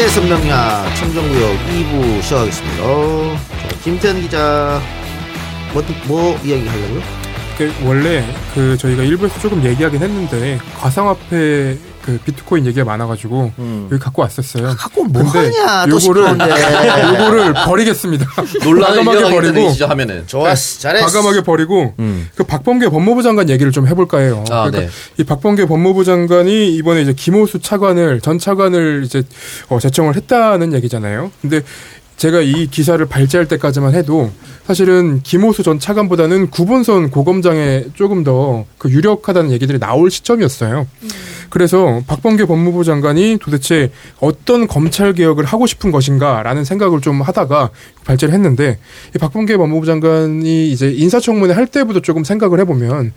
시사의 선명야 청정구역 2부 시작하겠습니다. 자, 김태현 기자 뭐, 뭐 이야기 하려고요? 그 원래 그 저희가 일부에서 조금 얘기하긴 했는데 가상화폐 그 비트코인 얘기가 많아가지고 음. 여기 갖고 왔었어요. 갖고 뭐 하냐 또 요거를 요거를 버리겠습니다. 과감하게 버리고 하면은. 좋았어 잘했어 과감하게 버리고 음. 그 박범계 법무부 장관 얘기를 좀 해볼까 해요. 아, 그러니까 네. 이 박범계 법무부 장관이 이번에 이제 김호수 차관을 전 차관을 이제 어, 제청을 했다는 얘기잖아요. 근데 제가 이 기사를 발제할 때까지만 해도 사실은 김호수 전 차관보다는 구본선 고검장에 조금 더 그 유력하다는 얘기들이 나올 시점이었어요. 그래서 박범계 법무부 장관이 도대체 어떤 검찰 개혁을 하고 싶은 것인가라는 생각을 좀 하다가 발제를 했는데 이 박범계 법무부 장관이 이제 인사청문회 할 때부터 조금 생각을 해보면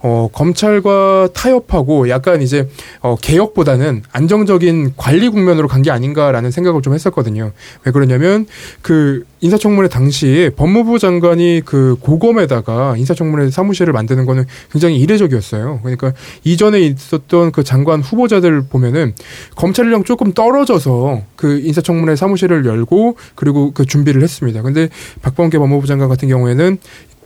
어 검찰과 타협하고 약간 이제 어 개혁보다는 안정적인 관리 국면으로 간 게 아닌가라는 생각을 좀 했었거든요. 왜 그러냐면 그 인사청문회 당시에 법무부 장관이 그 고검에다가 인사청문회 사무실을 만드는 거는 굉장히 이례적이었어요. 그러니까 이전에 있었던 그 장관 후보자들 보면은 검찰이랑 조금 떨어져서 그 인사청문회 사무실을 열고 그리고 그 준비를 했습니다. 근데 박범계 법무부 장관 같은 경우에는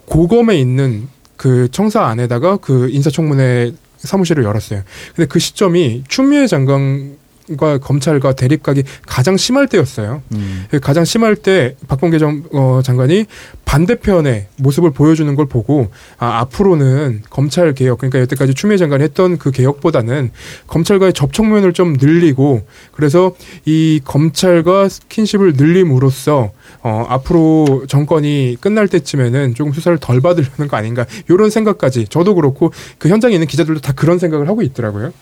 고검에 있는 그 청사 안에다가 그 인사청문회 사무실을 열었어요. 근데 그 시점이 추미애 장관 과 검찰과 대립각이 가장 심할 때였어요. 음. 가장 심할 때 박범계 정, 어, 장관이 반대편의 모습을 보여주는 걸 보고 아, 앞으로는 검찰 개혁 그러니까 여태까지 추미애 장관이 했던 그 개혁보다는 검찰과의 접촉면을 좀 늘리고 그래서 이 검찰과 스킨십을 늘림으로써 어, 앞으로 정권이 끝날 때쯤에는 조금 수사를 덜 받으려는 거 아닌가 이런 생각까지 저도 그렇고 그 현장에 있는 기자들도 다 그런 생각을 하고 있더라고요.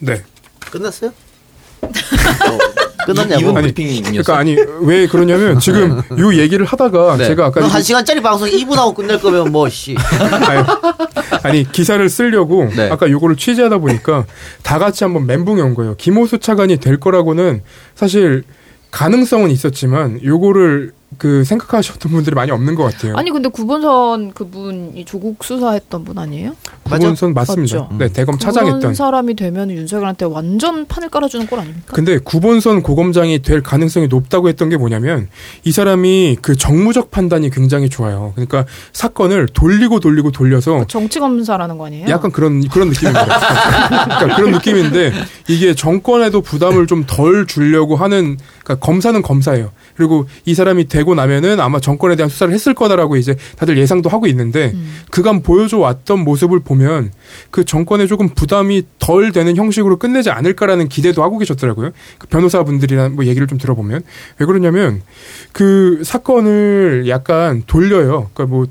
네. 끝났어요? 끝났냐고 이분 아니. 그러니까 아니 왜 그러냐면 지금 요 얘기를 하다가 네. 제가 아까 한 시간짜리 방송 2분 하고 끝낼 거면 뭐 씨 아니, 아니, 기사를 쓰려고 네. 아까 요거를 취재하다 보니까 다 같이 한번 멘붕이 온 거예요. 김호수 차관이 될 거라고는 사실 가능성은 있었지만 요거를 그 생각하셨던 분들이 많이 없는 것 같아요. 아니 근데 구본선 그분이 조국 수사했던 분 아니에요? 구본선 맞습니다. 맞죠? 네, 대검 차장했던. 그런 사람이 되면 윤석열한테 완전 판을 깔아주는 꼴 아닙니까? 근데 구본선 고검장이 될 가능성이 높다고 했던 게 뭐냐면 이 사람이 그 정무적 판단이 굉장히 좋아요. 그러니까 사건을 돌리고 돌리고 돌려서 정치 검사라는 거 아니에요? 약간 그런 그런 느낌입니다. 그러니까 그런 느낌인데 이게 정권에도 부담을 좀 덜 주려고 하는 그러니까 검사는 검사예요. 그리고 이 사람이 되고 나면은 아마 정권에 대한 수사를 했을 거다라고 이제 다들 예상도 하고 있는데 음. 그간 보여줘 왔던 모습을 보면 그 정권에 조금 부담이 덜 되는 형식으로 끝내지 않을까라는 기대도 하고 계셨더라고요. 그 변호사분들이랑 뭐 얘기를 좀 들어보면 왜 그러냐면 그 사건을 약간 돌려요. 그러니까 뭐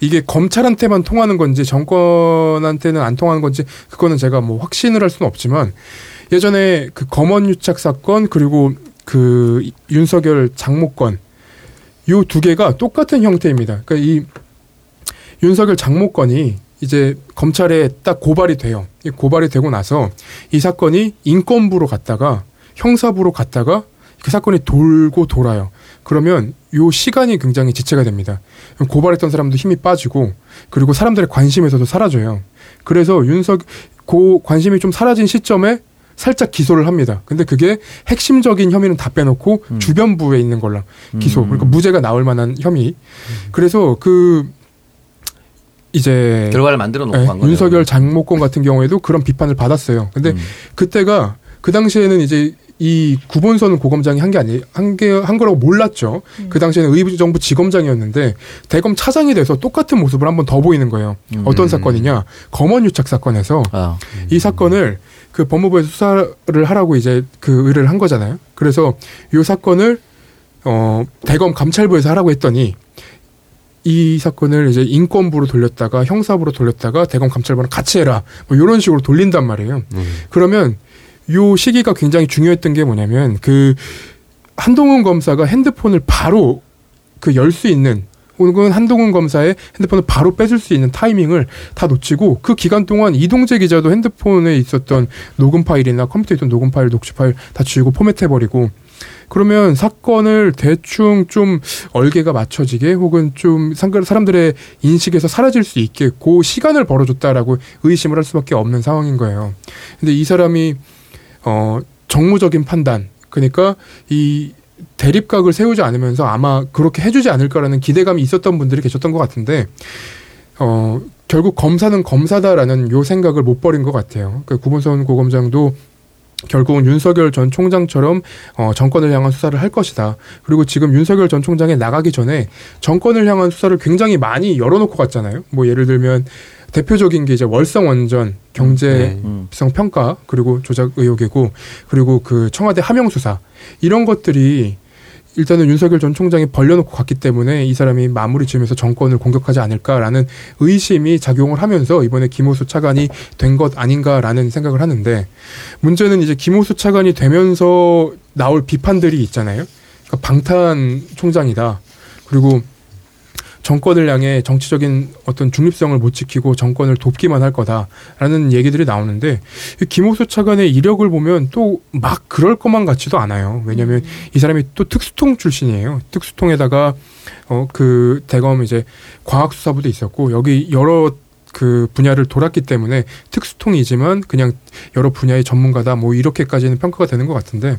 이게 검찰한테만 통하는 건지 정권한테는 안 통하는 건지 그거는 제가 뭐 확신을 할 수는 없지만 예전에 그 검언 유착 사건 그리고 그 윤석열 장모권 요 두 개가 똑같은 형태입니다. 그러니까 이 윤석열 장모권이 이제 검찰에 딱 고발이 돼요. 이 고발이 되고 나서 이 사건이 인권부로 갔다가 형사부로 갔다가 그 사건이 돌고 돌아요. 그러면 요 시간이 굉장히 지체가 됩니다. 고발했던 사람도 힘이 빠지고 그리고 사람들의 관심에서도 사라져요. 그래서 윤석 고 관심이 좀 사라진 시점에 살짝 기소를 합니다. 근데 그게 핵심적인 혐의는 다 빼놓고 주변부에 있는 걸로 기소. 그러니까 무죄가 나올 만한 혐의. 그래서 그 이제 결과를 만들어 놓고 네, 한 거예요. 윤석열 장모권 같은 경우에도 그런 비판을 받았어요. 근데 음. 그때가 그 당시에는 이제 이 구본선 고검장이 한 게 아니 한게한 거라고 몰랐죠. 그 당시에는 의정부 지검장이었는데 대검 차장이 돼서 똑같은 모습을 한번 더 보이는 거예요. 음. 어떤 사건이냐? 검언 유착 사건에서 아, 이 사건을 그 법무부에서 수사를 하라고 이제 그 의뢰를 한 거잖아요. 그래서 이 사건을 어 대검 감찰부에서 하라고 했더니 이 사건을 이제 인권부로 돌렸다가 형사부로 돌렸다가 대검 감찰부랑 같이 해라. 뭐 이런 식으로 돌린단 말이에요. 그러면 요 시기가 굉장히 중요했던 게 뭐냐면 그 한동훈 검사가 핸드폰을 바로 그 열 수 있는 혹은 한동훈 검사의 핸드폰을 바로 뺏을 수 있는 타이밍을 다 놓치고 그 기간 동안 이동재 기자도 핸드폰에 있었던 녹음 파일이나 컴퓨터에 있던 녹음 파일, 녹취 파일 다 지우고 포맷해버리고 그러면 사건을 대충 좀 얼개가 맞춰지게 혹은 좀 사람들의 인식에서 사라질 수 있게 그 시간을 벌어줬다라고 의심을 할 수밖에 없는 상황인 거예요. 근데 이 사람이 어 정무적인 판단 그러니까 이 대립각을 세우지 않으면서 아마 그렇게 해주지 않을까라는 기대감이 있었던 분들이 계셨던 것 같은데 어 결국 검사는 검사다라는 요 생각을 못 버린 것 같아요. 그 구본선 고검장도 결국은 윤석열 전 총장처럼 어, 정권을 향한 수사를 할 것이다. 그리고 지금 윤석열 전 총장이 나가기 전에 정권을 향한 수사를 굉장히 많이 열어놓고 갔잖아요. 뭐 예를 들면 대표적인 게 이제 월성 원전 경제성 음. 평가 그리고 조작 의혹이고 그리고 그 청와대 하명 수사 이런 것들이 일단은 윤석열 전 총장이 벌려놓고 갔기 때문에 이 사람이 마무리 지으면서 정권을 공격하지 않을까라는 의심이 작용을 하면서 이번에 김호수 차관이 된 것 아닌가라는 생각을 하는데 문제는 이제 김호수 차관이 되면서 나올 비판들이 있잖아요. 그러니까 방탄 총장이다. 그리고 정권을 향해 정치적인 어떤 중립성을 못 지키고 정권을 돕기만 할 거다라는 얘기들이 나오는데 이 김호수 차관의 이력을 보면 또 막 그럴 것만 같지도 않아요. 왜냐하면 이 사람이 또 특수통 출신이에요. 특수통에다가 어 그 대검 이제 과학수사부도 있었고 여기 여러 그 분야를 돌았기 때문에 특수통이지만 그냥 여러 분야의 전문가다 뭐 이렇게까지는 평가가 되는 것 같은데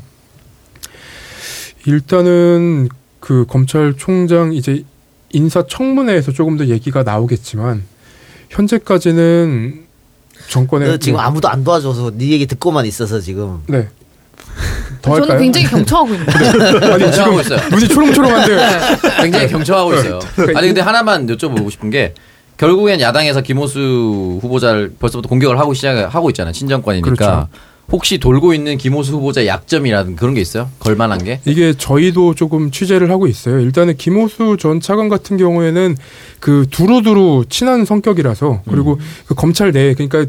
일단은 그 검찰총장 이제 인사청문회에서 조금 더 얘기가 나오겠지만 현재까지는 정권의 너 지금 아무도 안 도와줘서 네 얘기 듣고만 있어서 지금 네. 더 저는 할까요? 굉장히 경청하고 있는데. 아니 경청하고 지금 있어요. 눈이 초롱초롱한데 굉장히 경청하고 있어요. 그러니까 아니 근데 하나만 여쭤보고 싶은 게 결국엔 야당에서 김호수 후보자를 벌써부터 공격을 하고 시작하고 있잖아요. 친정권이니까. 그렇죠. 혹시 돌고 있는 김호수 후보자의 약점이라든 그런 게 있어요? 걸만한 게? 이게 저희도 조금 취재를 하고 있어요. 일단은 김호수 전 차관 같은 경우에는 그 두루두루 친한 성격이라서 그리고 그 검찰 내 그러니까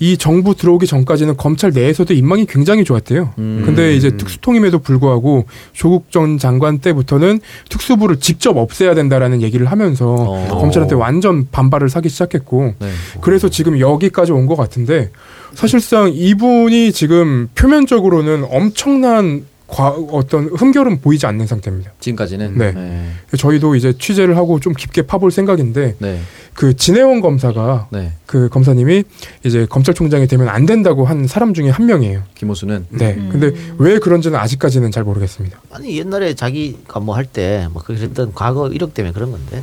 이 정부 들어오기 전까지는 검찰 내에서도 인망이 굉장히 좋았대요. 음. 근데 이제 특수통임에도 불구하고 조국 전 장관 때부터는 특수부를 직접 없애야 된다라는 얘기를 하면서 어. 검찰한테 완전 반발을 사기 시작했고 네. 그래서 지금 여기까지 온 것 같은데 사실상 이분이 지금 표면적으로는 엄청난 과, 어떤 흠결은 보이지 않는 상태입니다. 지금까지는. 네. 네. 저희도 이제 취재를 하고 좀 깊게 파볼 생각인데 네. 그 진해원 검사가 네. 그 검사님이 이제 검찰총장이 되면 안 된다고 한 사람 중에 한 명이에요. 김호수는. 네. 음. 근데 왜 그런지는 아직까지는 잘 모르겠습니다. 아니 옛날에 자기가 뭐 할 때뭐 그랬던 과거 이력 때문에 그런 건데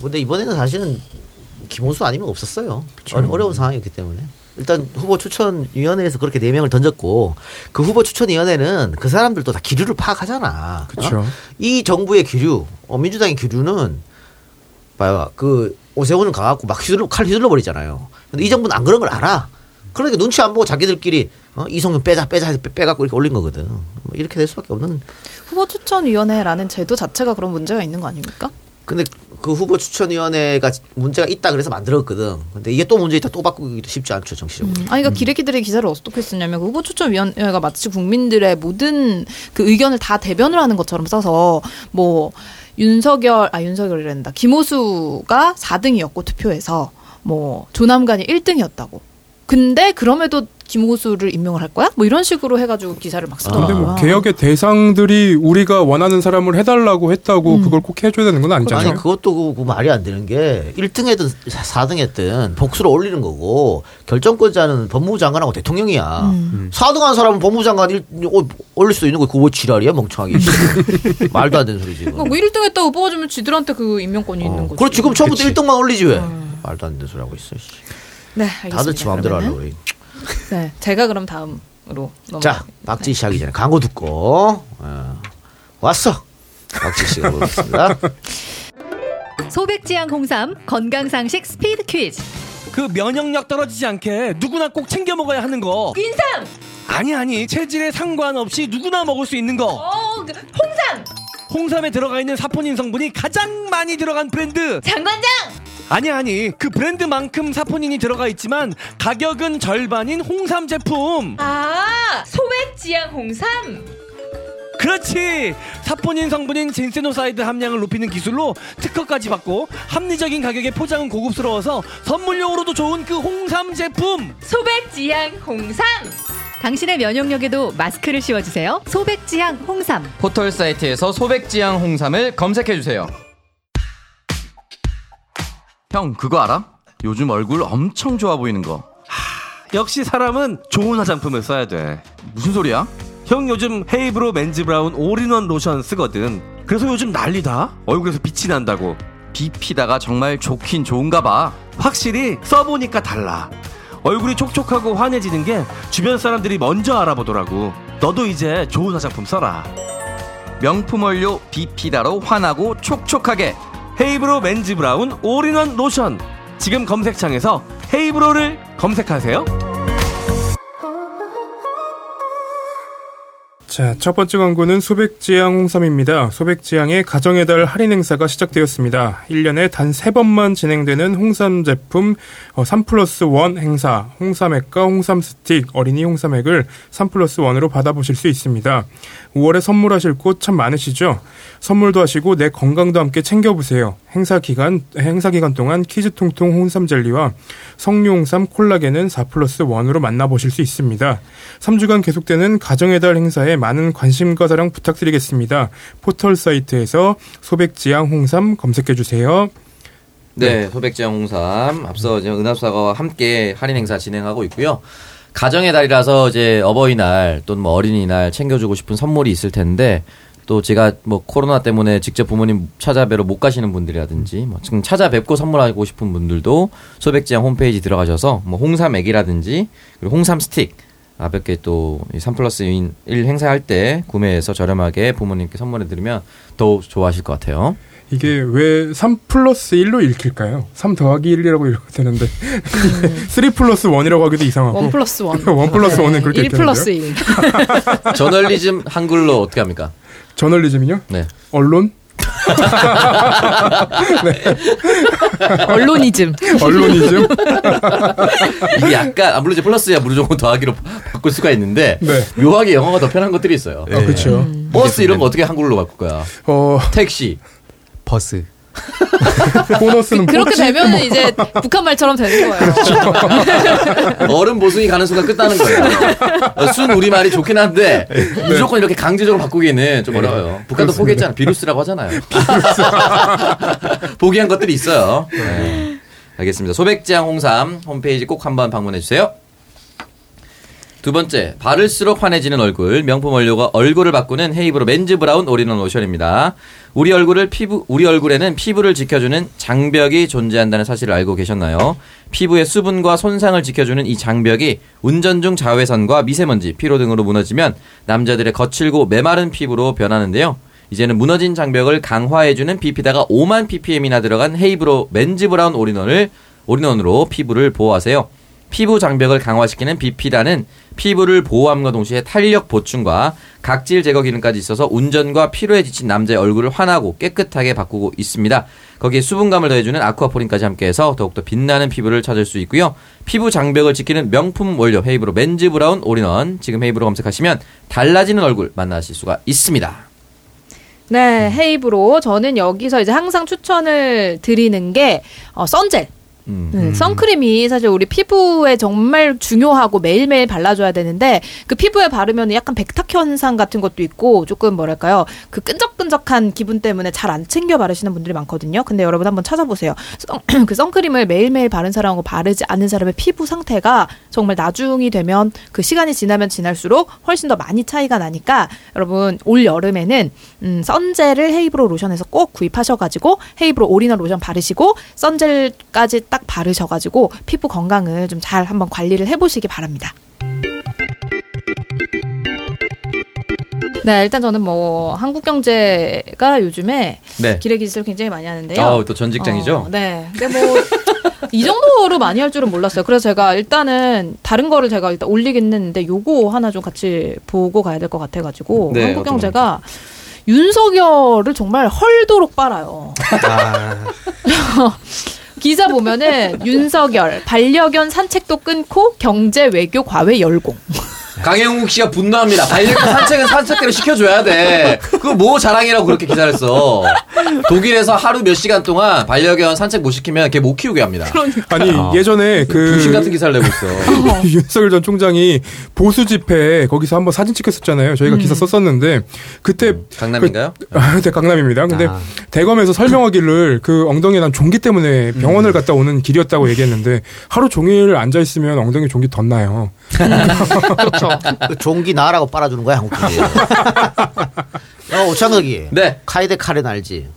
근데 이번에는 사실은 김호수 아니면 없었어요 어려, 어려운 상황이었기 때문에 일단 후보 추천위원회에서 그렇게 네 명을 던졌고 그 후보 추천위원회는 그 사람들도 다 기류를 파악하잖아 그렇죠. 어? 이 정부의 기류 어, 민주당의 기류는 봐요 그 오세훈은 가갖고 막 휘둘러 칼 휘둘러 버리잖아요 근데 이 정부는 안 그런 걸 알아 그러니까 눈치 안 보고 자기들끼리 어, 이성윤 빼자 빼자 해서 빼- 빼갖고 이렇게 올린 거거든 뭐 이렇게 될 수밖에 없는 후보 추천위원회라는 제도 자체가 그런 문제가 있는 거 아닙니까? 근데 그 후보 추천위원회가 문제가 있다 그래서 만들었거든. 근데 이게 또 문제 있다 또 바꾸기도 쉽지 않죠 정치적으로. 아니, 그러니까 기레기들의 기사를 어떻게 쓰냐면 그 후보 추천위원회가 마치 국민들의 모든 그 의견을 다 대변을 하는 것처럼 써서 뭐 윤석열 아 윤석열이란다 김호수가 4등이었고 투표에서 뭐 조남관이 1등이었다고. 근데 그럼에도 김호수를 임명을 할 거야? 뭐 이런 식으로 해가지고 기사를 막 근데 쓰더라고요. 뭐 개혁의 대상들이 우리가 원하는 사람을 해달라고 했다고 그걸 꼭 해줘야 되는 건 아니잖아요. 아니 그것도 그, 그 말이 안 되는 게 1등했든 4등했든 복수를 올리는 거고 결정권자는 법무부 장관하고 대통령이야. 음. 4등한 사람은 법무부 장관 일, 어, 올릴 수도 있는 거 그거 뭐 지랄이야 멍청하게. 말도 안 되는 소리 지금. 그러니까 뭐 1등 했다고 뽑아주면 지들한테 그 임명권이 있는 거지. 그렇 지금 처음부터 그치. 1등만 올리지 왜? 말도 안 되는 소리 하고 있어. 씨. 네, 알겠습니다. 다들 지 마음대로. 하려고. 네, 제가 그럼 다음으로 넘어가. 자, 박지 시작하기 전에 광고 듣고 어, 왔어. 박지 씨가 보겠습니다. 소백지향 홍삼 건강상식 스피드 퀴즈 그 면역력 떨어지지 않게 누구나 꼭 챙겨 먹어야 하는 거. 인삼 아니 아니 체질에 상관없이 누구나 먹을 수 있는 거. 어 그, 홍삼 홍삼에 들어가 있는 사포닌 성분이 가장 많이 들어간 브랜드. 장관장 아니 아니 그 브랜드만큼 사포닌이 들어가 있지만 가격은 절반인 홍삼 제품. 아 소백지향 홍삼 그렇지. 사포닌 성분인 젠세노사이드 함량을 높이는 기술로 특허까지 받고 합리적인 가격에 포장은 고급스러워서 선물용으로도 좋은 그 홍삼 제품. 소백지향 홍삼 당신의 면역력에도 마스크를 씌워주세요 소백지향 홍삼 포털 사이트에서 소백지향 홍삼을 검색해 주세요. 형 그거 알아? 요즘 얼굴 엄청 좋아 보이는 거. 역시 사람은 좋은 화장품을 써야 돼. 무슨 소리야? 형 요즘 헤이브로 men's brown all-in-one 로션 쓰거든. 그래서 요즘 난리다. 얼굴에서 빛이 난다고. bifida가 정말 좋긴 좋은가 봐. 확실히 써보니까 달라. 얼굴이 촉촉하고 환해지는 게 주변 사람들이 먼저 알아보더라고. 너도 이제 좋은 화장품 써라. 명품 원료 bifida로 환하고 촉촉하게. 헤이브로 men's brown all-in-one 로션. 지금 검색창에서 헤이브로를 검색하세요. 자, 첫 번째 광고는 소백지향 홍삼입니다. 소백지향의 가정의 달 할인 행사가 시작되었습니다. 1년에 단 3번만 진행되는 홍삼 제품 3 플러스 1 행사, 홍삼액과 홍삼 스틱, 어린이 홍삼액을 3 플러스 1으로 받아보실 수 있습니다. 5월에 선물하실 곳 참 많으시죠? 선물도 하시고 내 건강도 함께 챙겨보세요. 행사 기간, 행사 기간 동안 키즈 통통 홍삼 젤리와 석류 홍삼 콜라겐은 4 플러스 1으로 만나보실 수 있습니다. 3주간 계속되는 가정의 달 행사에 많은 관심과 사랑 부탁드리겠습니다. 포털 사이트에서 소백지향 홍삼 검색해 주세요. 네, 소백지향 홍삼 앞서 이제 은하수사과와 함께 할인 행사 진행하고 있고요. 가정의 달이라서 이제 어버이날 또는 뭐 어린이날 챙겨주고 싶은 선물이 있을 텐데 또 제가 뭐 코로나 때문에 직접 부모님 찾아뵈러 못 가시는 분들이라든지 뭐 지금 찾아뵙고 선물하고 싶은 분들도 소백지향 홈페이지 들어가셔서 뭐 홍삼 액이라든지 그리고 홍삼 스틱 가볍게 또3 플러스 1 행사할 때 구매해서 저렴하게 부모님께 선물해 드리면 더욱 좋아하실 것 같아요. 이게 왜 3 플러스 1로 읽힐까요? 3 더하기 1이라고 읽어도 되는데 3 플러스 1이라고 하기도 이상하고 one 플러스 one. 1 플러스 1은 그렇게 1 플러스 읽히는데요. 1. 저널리즘 한글로 어떻게 합니까? 저널리즘이요? 네. 언론? 언론ism. 언론ism? 이게 약간 아무래도 이제 플러스야 무조건 더하기로 바꿀 수가 있는데 네. 묘하게 영어가 더 편한 것들이 있어요. 아, 그렇죠. 버스 이런 거 어떻게 한글로 바꿀 거야? 어, 택시. 버스. 보너스는 그렇게 복지? 되면 이제 북한 말처럼 되는 거예요. 얼음보숭이 가는 순간 끝나는 거예요. 어, 순 우리 말이 좋긴 한데 무조건 이렇게 강제적으로 바꾸기는 좀 어려워요. 북한도 포기했잖아. 비루스라고 하잖아요. 포기한 것들이 있어요. 네. 알겠습니다. 소백지향 홍삼 홈페이지 꼭 한번 방문해 주세요. 두 번째, 바를수록 환해지는 얼굴, 명품 원료가 얼굴을 바꾸는 헤이브로 men's brown all-in-one 로션입니다. 우리 얼굴을 피부, 우리 얼굴에는 피부를 지켜주는 장벽이 존재한다는 사실을 알고 계셨나요? 피부의 수분과 손상을 지켜주는 이 장벽이 운전 중 자외선과 미세먼지, 피로 등으로 무너지면 남자들의 거칠고 메마른 피부로 변하는데요. 이제는 무너진 장벽을 강화해주는 bifida가 5만 ppm이나 들어간 헤이브로 men's brown all-in-one을 all-in-one으로 피부를 보호하세요. 피부 장벽을 강화시키는 bifida는 피부를 보호함과 동시에 탄력 보충과 각질 제거 기능까지 있어서 운전과 피로에 지친 남자의 얼굴을 환하고 깨끗하게 바꾸고 있습니다. 거기에 수분감을 더해주는 aquaporin까지 함께해서 더욱더 빛나는 피부를 찾을 수 있고요. 피부 장벽을 지키는 명품 원료 헤이브로 men's brown all-in-one 지금 헤이브로 검색하시면 달라지는 얼굴 만나실 수가 있습니다. 네, 헤이브로 저는 여기서 이제 항상 추천을 드리는 게 어, sun gel. 음. 네, 선크림이 사실 우리 피부에 정말 중요하고 매일매일 발라줘야 되는데 그 피부에 바르면 약간 백탁 현상 같은 것도 있고 조금 뭐랄까요 그 끈적끈적한 기분 때문에 잘 안 챙겨 바르시는 분들이 많거든요. 근데 여러분 한번 찾아보세요. 선, 그 선크림을 매일매일 바른 사람하고 바르지 않는 사람의 피부 상태가 정말 나중이 되면 그 시간이 지나면 지날수록 훨씬 더 많이 차이가 나니까 여러분 올 여름에는 음, 선젤을 헤이브로 로션에서 꼭 구입하셔가지고 헤이브로 올인원 로션 바르시고 선젤까지 딱 바르셔가지고 피부 건강을 좀 잘 한번 관리를 해보시기 바랍니다. 네, 일단 저는 뭐 한국 경제가 요즘에 네. 기레 기술을 굉장히 많이 하는데요. 아우, 또 전직장이죠? 어, 네. 근데 뭐 이 정도로 많이 할 줄은 몰랐어요. 그래서 제가 일단은 다른 거를 제가 일단 올리긴 했는데 요거 하나 좀 같이 보고 가야 될 것 같아 가지고 네, 한국 경제가 윤석열을 정말 헐도록 빨아요. 아, 기사 보면은 윤석열 반려견 산책도 끊고 경제 외교 과외 열공. 강영욱 씨가 분노합니다. 반려견 산책은 산책대로 시켜줘야 돼. 그거 뭐 자랑이라고 그렇게 기사를 써. 독일에서 하루 몇 시간 동안 반려견 산책 못 시키면 걔 못 키우게 합니다. 아니 예전에 그 중심 같은 기사를 내고 있어. 윤석열 전 총장이 보수 집회 거기서 한번 사진 찍혔었잖아요. 저희가 기사 썼었는데 그때 강남인가요? 그, 아, 네, 강남입니다. 근데 아. 대검에서 설명하기를 그 엉덩이에 난 종기 때문에 병원을 갔다 오는 길이었다고 얘기했는데 하루 종일 앉아 있으면 엉덩이 종기 덧나요. 그렇죠. 그 종기 나라고 빨아주는 거야 한국 TV. 어 오창석이. 네. 카이데 카렌 알지?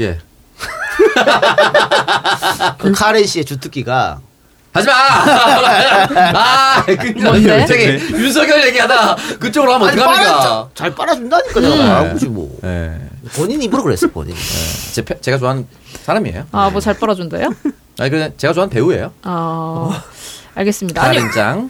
예. 그 카렌 씨의 주특기가 하지 마! 아, 뭔데? 근데 저기 윤석열 얘기하다 그쪽으로 하면 어떡합니까? 빨아- 잘 빨아준다니까 내가 알고 뭐 예. 본인 입으로 그랬어 본인. 제, 페- 제가 좋아하는 사람이에요. 아, 뭐 잘 빨아준대요? 아니, 그냥 제가 좋아하는 배우예요. 아, 알겠습니다. 카렌장.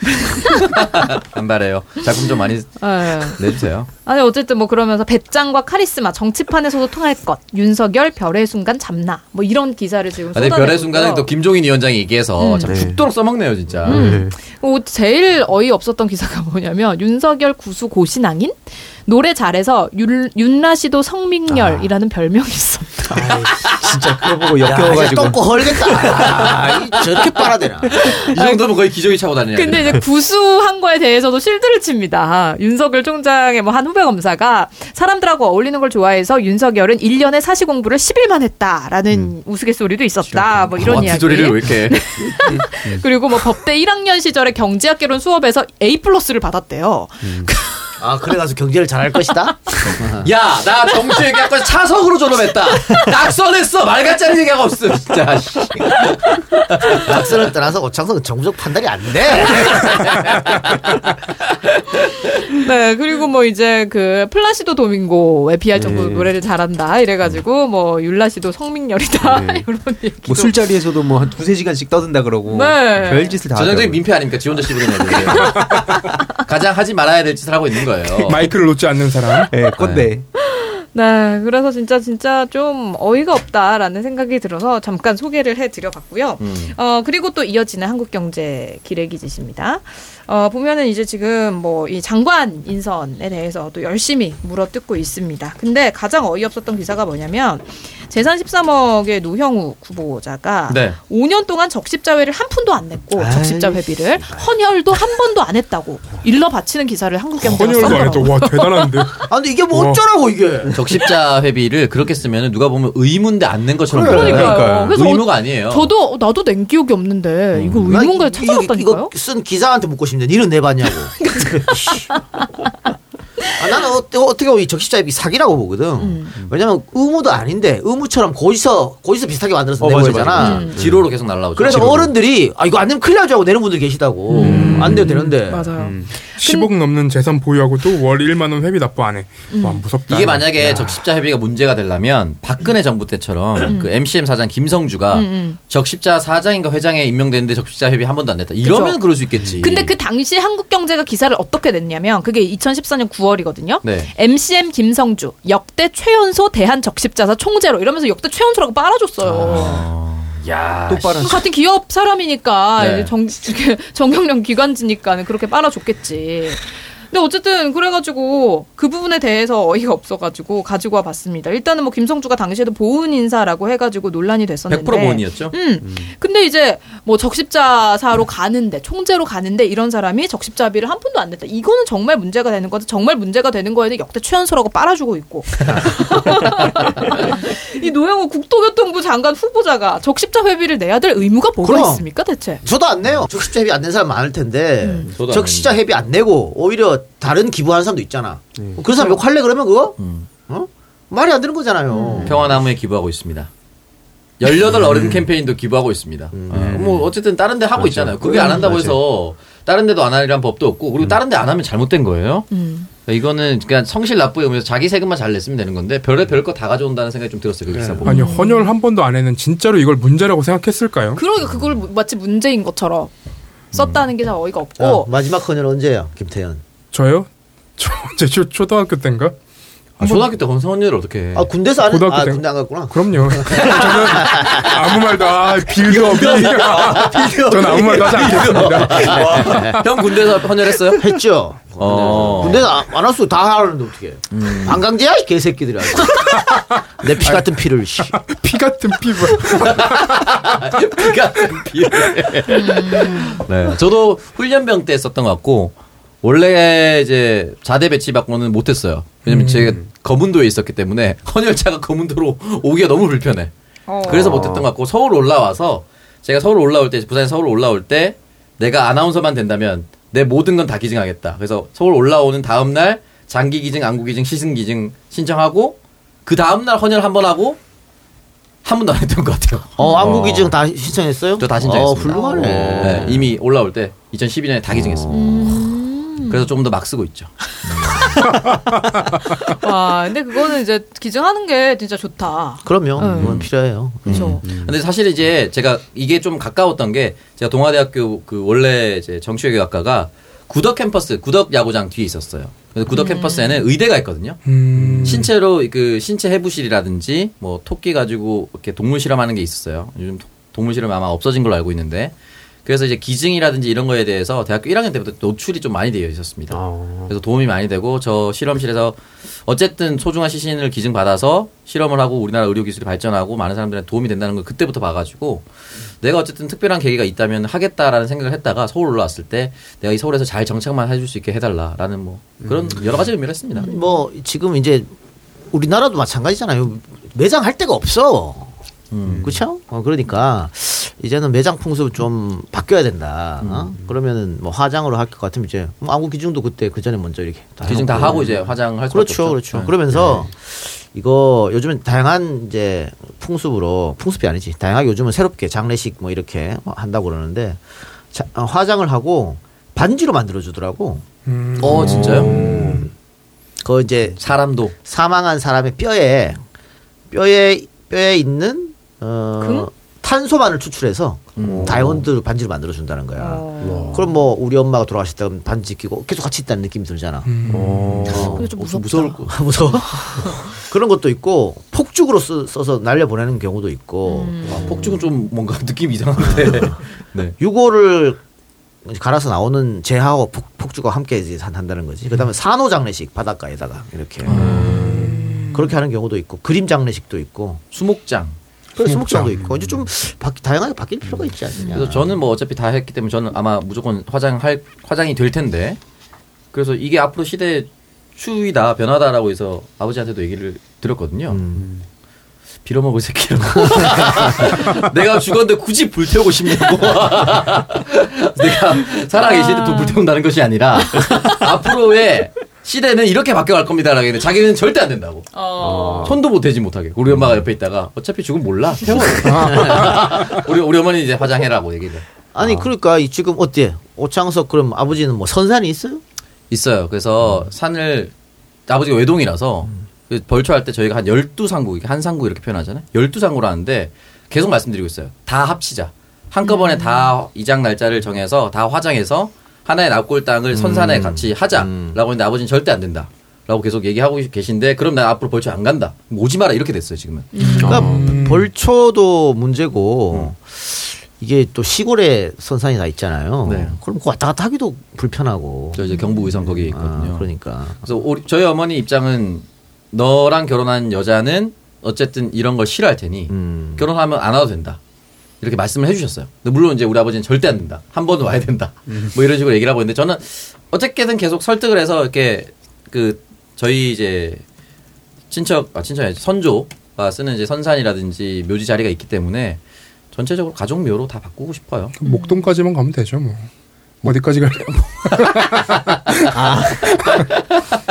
안 바래요. 작품 좀 많이 예. 내주세요. 아니 어쨌든 뭐 그러면서 배짱과 카리스마 정치판에서도 통할 것 윤석열 별의 순간 잡나 뭐 이런 기사를 지금 아, 근데 쏟아내고 별의 순간에 있고요. 또 김종인 위원장이 얘기해서 음. 참 네. 죽도록 써먹네요, 진짜. 음. 어, 제일 어이 없었던 기사가 뭐냐면 윤석열 구수 고신앙인 노래 잘해서 윤, 윤라 씨도 성민열이라는 별명이 있었다. 진짜 그거 보고 역겨워가지고. 똥꼬 헐겠다. 아, 이 저렇게 빨아대나. 이 정도면 거의 기저귀 차고 다니냐. 근데 이제 구수한 거에 대해서도 실드를 칩니다. 윤석열 총장의 뭐 한 후배 검사가 사람들하고 어울리는 걸 좋아해서 윤석열은 1년에 사시 공부를 10일만 했다라는 우스갯소리도 있었다. 뭐 이런 같은 이야기. 소리를 왜 이렇게. 그리고 뭐 법대 1학년 시절에 경제학개론 수업에서 A 플러스를 받았대요. 아 그래가지고 경제를 잘할 것이다. 야, 나 정치 얘기할 차석으로 졸업했다. 낙선했어. 말 같자는 얘기가 없어, 진짜. 씨. 낙선을 떠나서 오창석은 정부적 판단이 안 돼. 네, 그리고 뭐 이제 그 플라시도 도밍고에 비할 정도로 노래를 잘한다 이래가지고 뭐 율라 씨도 성민열이다 이런 얘기. 뭐 술자리에서도 뭐 한 두세 시간씩 떠든다 그러고. 네. 별짓을 다 전형적인. 민폐 아닙니까? 지 혼자 씹으려는 애들. 가장 하지 말아야 될 짓을 하고 있는 거예요. 마이크를 놓지 않는 사람. 예, 꼰대. 네, 그래서 진짜 진짜 좀 어이가 없다라는 생각이 들어서 잠깐 소개를 해드려봤고요. 음. 어 그리고 또 이어지는 한국경제 기레기짓입니다. 어 보면은 이제 지금 뭐 이 장관 인선에 대해서 또 열심히 물어뜯고 있습니다. 근데 가장 어이없었던 기사가 뭐냐면 재산 13억의 노형우 후보자가 네. 5년 동안 적십자회를 한 푼도 안 냈고 아이, 적십자 회비를 헌혈도 한 번도 안 했다고 일러 바치는 기사를 한국 경제가 헌혈도 안 했다. 썼더라고요. 와 대단한데. 아 근데 이게 뭐 와. 어쩌라고 이게. 적십자 회비를 그렇게 쓰면 누가 보면 의무인데 안 낸 것처럼 그래. 그러니까요. 그래서 의무가 아니에요. 저도 나도 낸 기억이 없는데 이거 나 의문가에 이- 찾아봤다니까요. 이거 쓴 기자한테 묻고 싶 네. 니는 내봤냐고. 아, 나는 어, 어떻게 보면 이 적십자입이 사기라고 보거든. 음. 왜냐면 의무도 아닌데 의무처럼 고지서 고지서 비슷하게 만들어서 어, 내버리잖아. 맞아. 지로로 계속 날라오죠. 그래서 지로로. 어른들이 아 이거 안 내면 큰일 나줄 알고 내는 분들 계시다고. 안 돼도 되는데. 맞아요. 10억 넘는 재산 보유하고 또월 1만 원 회비 납부 안 해. 와 무섭다. 이게 만약에 적십자 회비가 문제가 되려면 박근혜 정부 때처럼 그 MCM 사장 김성주가 적십자 사장인가 회장에 임명됐는데 적십자 회비 한 번도 안 냈다. 이러면 그죠. 그럴 수 있겠지. 근데 그 당시 한국 경제가 기사를 어떻게 냈냐면 그게 2014년 9월 이거든요. 네. MCM 김성주 역대 최연소 대한 적십자사 총재로 이러면서 역대 최연소라고 빨아줬어요. 야, 또 빨아. 같은 기업 사람이니까 네. 정, 정경련 기관지니까는 그렇게 빨아줬겠지. 근데 어쨌든 그래가지고 그 부분에 대해서 어이가 없어가지고 가지고 와봤습니다. 일단은 뭐 김성주가 당시에도 보훈 인사라고 해가지고 논란이 됐었는데 100% 본이었죠. 음. 근데 이제 뭐 적십자사로 가는데 총재로 가는데 이런 사람이 적십자비를 한 푼도 안 냈다. 이거는 정말 문제가 되는 거죠. 정말 문제가 되는 거에는 역대 최연소라고 빨아주고 있고. 이 노영우 국토교통부 장관 후보자가 적십자 회비를 내야 될 의무가 뭐가 그럼. 있습니까 대체? 저도 안 내요. 적십자 회비 안 낸 사람 많을 텐데 음. 적십자 회비 안 내고 오히려 다른 기부하는 사람도 있잖아. 그 사람 욕할래 그러면 그거? 어? 말이 안 되는 거잖아요. 평화나무에 기부하고 있습니다. 18 어른 캠페인도 기부하고 있습니다. 어, 뭐 어쨌든 다른 데 하고 있잖아요. 그게 안 한다고 해서 다른 데도 안 하리란 법도 없고 그리고 다른 데 안 하면 잘못된 거예요. 음. 그러니까 이거는 그냥 성실 납부에 의해서 자기 세금만 잘 냈으면 되는 건데 별의 별거 다 가져온다는 생각이 좀 들었어요. 그 기사 보고. 아니 헌혈 한 번도 안 했는 진짜로 이걸 문제라고 생각했을까요? 그러니까 그걸 마치 문제인 것처럼 썼다는 게 참 어이가 자, 없고. 마지막 헌혈 언제예요, 김태현? 저요? 저제 초, 초등학교 때인가? 아, 초등학교 때 건성언니를 어떻게 해? 아 군대에서 안 했, 고등학교 아 때. 군대 안 갔구나. 그럼요. 저는 아무 말도 아 빌드업이 저는 아무 말도 하지 않겠습니다. 형 군대에서 헌혈했어요? 했죠. 어. 군대에서 안 할수 다 하는데 어떻게? 반강제야 이 개새끼들이. 내 피 같은 피를. 씨. 피 같은 피부. 피 같은 피. 네. 저도 훈련병 때 썼던 것 같고 원래 이제 자대 배치 받고는 못했어요. 왜냐면 제가 거문도에 있었기 때문에 헌혈차가 거문도로 오기가 너무 불편해. 그래서 못했던 것 같고 서울 올라와서 제가 서울 올라올 때 부산에 서울 올라올 때 내가 아나운서만 된다면 내 모든 건 다 기증하겠다. 그래서 서울 올라오는 다음 날 장기 기증, 안구 기증, 시승 기증 신청하고 그 다음 날 헌혈 한 번 하고 한 번도 안 했던 것 같아요. 어, 안구 기증 다 신청했어요? 저 다. 어, 훌륭하네. 네, 이미 올라올 때 2012년에 다 기증했습니다. 음. 그래서 조금 더 막 쓰고 있죠. 와, 근데 그거는 이제 기증하는 게 진짜 좋다. 그럼요. 음. 그건 필요해요. 그렇죠. 근데 사실 이제 제가 이게 좀 가까웠던 게 제가 동아대학교 그 원래 이제 정치외교학과가 구덕 캠퍼스, 구덕 야구장 뒤에 있었어요. 그래서 구덕 캠퍼스에는 의대가 있거든요. 음. 신체로 그 신체 해부실이라든지 뭐 토끼 가지고 이렇게 동물 실험하는 게 있었어요. 요즘 도- 동물 실험 아마 없어진 걸로 알고 있는데 그래서 이제 기증이라든지 이런 거에 대해서 대학교 1학년 때부터 노출이 좀 많이 되어 있었습니다. 어. 그래서 도움이 많이 되고 저 실험실에서 어쨌든 소중한 시신을 기증 받아서 실험을 하고 우리나라 의료 기술이 발전하고 많은 사람들한테 도움이 된다는 걸 그때부터 봐가지고 내가 어쨌든 특별한 계기가 있다면 하겠다라는 생각을 했다가 서울 올라왔을 때 내가 이 서울에서 잘 정착만 해줄 수 있게 해달라라는 뭐 그런 여러 가지 의미를 했습니다. 뭐 지금 이제 우리나라도 마찬가지잖아요. 매장 할 데가 없어. 음. 그렇죠? 어, 그러니까 이제는 매장 풍습 좀 바뀌어야 된다. 어? 그러면은 뭐 화장으로 할 것 같으면 이제 뭐 안구 기증도 그때 그 전에 먼저 이렇게 다 기증 다. 하고 이제 화장할 그렇죠, 없죠. 그렇죠. 네. 그러면서 이거 요즘은 다양한 이제 풍습으로 풍습이 아니지. 다양하게 요즘은 새롭게 장례식 뭐 이렇게 한다고 그러는데 자, 어, 화장을 하고 반지로 만들어 주더라고. 음. 어 진짜요? 그 이제 사람도 사망한 사람의 뼈에 뼈에 뼈에 있는 어 탄소만을 추출해서 음. 다이아몬드 반지를 만들어 준다는 거야. 어. 그럼 뭐 우리 엄마가 돌아가셨다 그럼 반지 끼고 계속 같이 있다는 느낌이 들잖아. 어. 근데 좀 무섭다. 무서울 거 무서워. 그런 것도 있고 폭죽으로 쓰, 써서 날려 보내는 경우도 있고 음. 아, 폭죽은 좀 뭔가 느낌이 이상한데. 네. 유골을 갈아서 나오는 재하고 폭, 폭죽과 함께 이제 한- 한다는 거지. 그다음에 산호 장례식 바닷가에다가 이렇게 그렇게 하는 경우도 있고 그림 장례식도 있고 수목장. 그래 수목장도 있고 이제 좀 바, 다양하게 바뀔 필요가 있지 않느냐. 그래서 저는 뭐 어차피 다 했기 때문에 저는 아마 무조건 화장할 화장이 될 텐데. 그래서 이게 앞으로 시대의 추이다 변화다라고 해서 아버지한테도 얘기를 드렸거든요. 음. 빌어먹을 새끼라고. 내가 죽었는데 굳이 불태우고 싶냐고. 내가 살아계실 때또 불태운다는 것이 아니라 앞으로의 시대는 이렇게 바뀌어갈 겁니다라고 했는데 자기는 절대 안 된다고. 어. 손도 못 대지 못하게. 우리 엄마가 옆에 있다가 어차피 죽으면 몰라. 태워. 우리 우리 어머니 이제 화장해라고 얘기를. 아니 그러니까 이 지금 어때? 오창석 그럼 아버지는 뭐 선산이 있어요? 있어요. 그래서 산을 아버지가 외동이라서 그 벌초할 때 저희가 한 12상구, 이게 한 상구 이렇게 표현하잖아요. 12상구를 하는데 계속 말씀드리고 있어요. 다 합치자. 한꺼번에 다 이장 날짜를 정해서 다 화장해서 하나의 납골 땅을 선산에 같이 하자라고 했는데 아버지는 절대 안 된다. 라고 계속 얘기하고 계신데 그럼 나 앞으로 벌초 안 간다. 오지 마라 이렇게 됐어요 지금은. 그러니까 벌초도 문제고 이게 또 시골에 선산이 다 있잖아요. 네. 그럼 그 왔다 갔다 하기도 불편하고. 저 이제 경부 의성 거기에 있거든요. 아, 그러니까. 그래서 우리, 저희 어머니 입장은 너랑 결혼한 여자는 어쨌든 이런 걸 싫어할 테니 음. 결혼하면 안 와도 된다. 이렇게 말씀을 해주셨어요. 물론 이제 우리 아버지는 절대 안 된다. 한 번은 와야 된다. 뭐 이런 식으로 얘기를 하고 있는데 저는 어쨌든 계속 설득을 해서 이렇게 그 저희 이제 친척 아 친척이. 선조가 쓰는 이제 선산이라든지 묘지 자리가 있기 때문에 전체적으로 가족 묘로 다 바꾸고 싶어요. 목동까지만 가면 되죠, 뭐. 어디까지 갈래?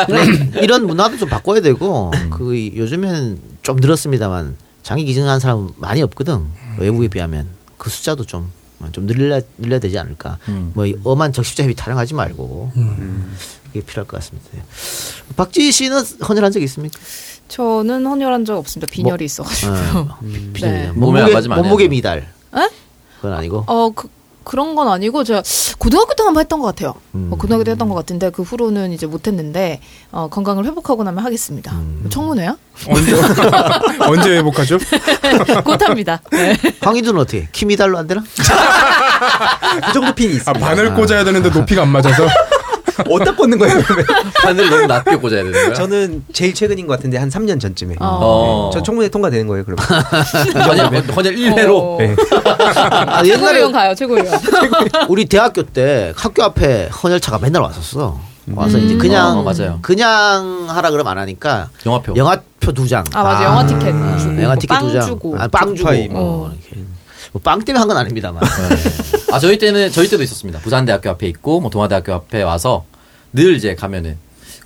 그래, 이런 문화도 좀 바꿔야 되고 그 이- 요즘에는 좀 늘었습니다만 장기 기증한 사람 많이 없거든 외국에 비하면 그 숫자도 좀 좀 늘려 늘려야 되지 않을까. 음. 뭐이 엄한 적십자 협의 타령하지 말고 이게 필요할 것 같습니다. 박지 씨는 헌혈한 적 있습니까? 저는 헌혈한 적 없습니다. 빈혈이 있어가지고. 어, 비전이요. 네. 몸에 안 몸무게 몸무게. 미달. 에? 그건 아니고. 어, 그, 그런 건 아니고, 제가 고등학교 때 한 번 했던 것 같아요. 음. 어, 고등학교 때 했던 것 같은데, 그 후로는 이제 못했는데, 어, 건강을 회복하고 나면 하겠습니다. 음. 청문회야? 언제, 언제 회복하죠? 곧 합니다. 네. 황희두는 어떻게? 키 미달로 안 되나? 그 정도 핀이 아, 있습니다. 바늘 꽂아야 되는데 높이가 안 맞아서. 어디다 꽂는 거예요? 그러면? 하늘 너무 낮게 꽂아야 되는 거야? 저는 제일 최근인 것 같은데 한 3년 전쯤에. 어. 저 청문회 통과되는 거예요, 그러면. 헌혈, 헌혈 1회로 어, 네. 아, 최고위원 가요, 최고위원. 우리 대학교 때 학교 앞에 헌혈차가 맨날 왔었어. 와서 이제 그냥 어, 맞아요. 그냥 하라 그러면 안 하니까 영화표. 영화표 두 장. 아, 맞아. 영화 티켓 아, 주고. 영화 티켓 빵 두 장. 주고. 아, 빵 주고. 어, 뭐. 이렇게. 뭐 빵 때문에 한 건 아닙니다만. 아 저희 때는 저희 때도 있었습니다. 부산대학교 앞에 있고 뭐 동아대학교 앞에 와서 늘 이제 가면은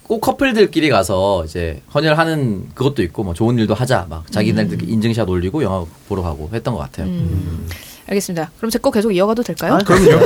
꼭 커플들끼리 가서 이제 헌혈하는 그것도 있고 뭐 좋은 일도 하자 막 자기네들 인증샷 올리고 영화 보러 가고 했던 것 같아요. 음. 알겠습니다. 그럼 제 거 계속 이어가도 될까요? 아, 그럼요.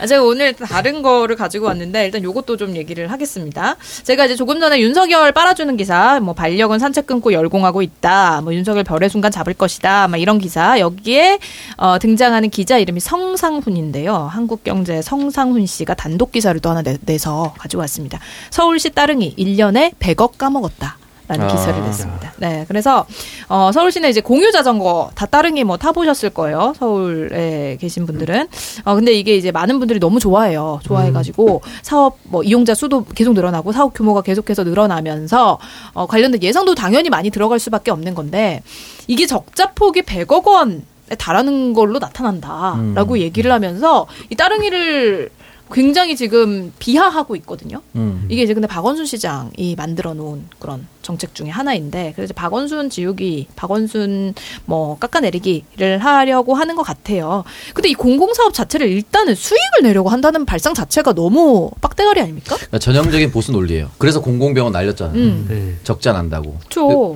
아, 제가 오늘 다른 거를 가지고 왔는데 일단 요것도 좀 얘기를 하겠습니다. 제가 이제 조금 전에 윤석열 빨아주는 기사, 뭐 반려견 산책 끊고 열공하고 있다, 뭐 윤석열 별의 순간 잡을 것이다, 막 이런 기사 여기에 어, 등장하는 기자 이름이 성상훈인데요. 한국경제 성상훈 씨가 단독 기사를 또 하나 내, 내서 가지고 왔습니다. 서울시 따릉이 1년에 100억 까먹었다. 라는 아. 기사를 냈습니다. 네, 그래서 어, 서울시내 이제 공유 자전거 다 따릉이 뭐 타보셨을 거예요. 서울에 계신 분들은. 어, 근데 이게 이제 많은 분들이 너무 좋아해요. 좋아해가지고 사업 뭐 이용자 수도 계속 늘어나고 사업 규모가 계속해서 늘어나면서 어, 관련된 예상도 당연히 많이 들어갈 수밖에 없는 건데 이게 적자 폭이 100억 원에 달하는 걸로 나타난다라고 얘기를 하면서 이 따릉이를 굉장히 지금 비하하고 있거든요. 음. 이게 이제 근데 박원순 시장이 만들어 놓은 그런 정책 중에 하나인데 그래서 박원순 지우기, 박원순 뭐 깎아내리기를 하려고 하는 것 같아요. 근데 이 공공사업 자체를 일단은 수익을 내려고 한다는 발상 자체가 너무 빡대가리 아닙니까? 그러니까 전형적인 보수 논리예요. 그래서 공공병원 날렸잖아요. 음. 네. 적자 난다고.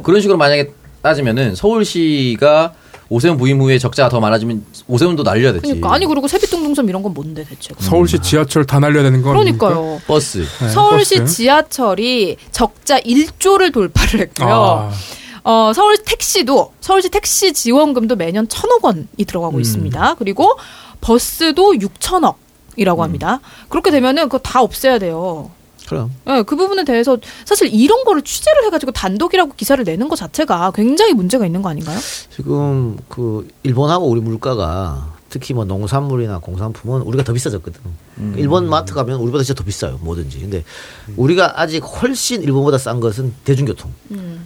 그, 런 식으로 만약에 따지면은 서울시가 오세훈 부임 후에 적자가 더 많아지면 오세훈도 날려야 되지. 그러니까 아니 그리고 세빛둥둥섬 이런 건 뭔데 대체? 서울시 지하철 다 날려야 되는 건 아닙니까? 그러니까요. 버스. 네, 서울시 버스. 지하철이 적자 1조를 돌파를 했고요. 아, 어, 서울 택시도 서울시 택시 지원금도 매년 천억 원이 들어가고 있습니다. 그리고 버스도 6천억이라고 합니다. 그렇게 되면은 그거 다 없애야 돼요. 그럼. 예, 그 부분에 대해서 사실 이런 거를 취재를 해가지고 단독이라고 기사를 내는 것 자체가 굉장히 문제가 있는 거 아닌가요? 지금 그 일본하고 우리 물가가 특히 뭐 농산물이나 공산품은 우리가 더 비싸졌거든. 음. 일본 마트 가면 우리보다 진짜 더 비싸요. 뭐든지. 근데 우리가 아직 훨씬 일본보다 싼 것은 대중교통.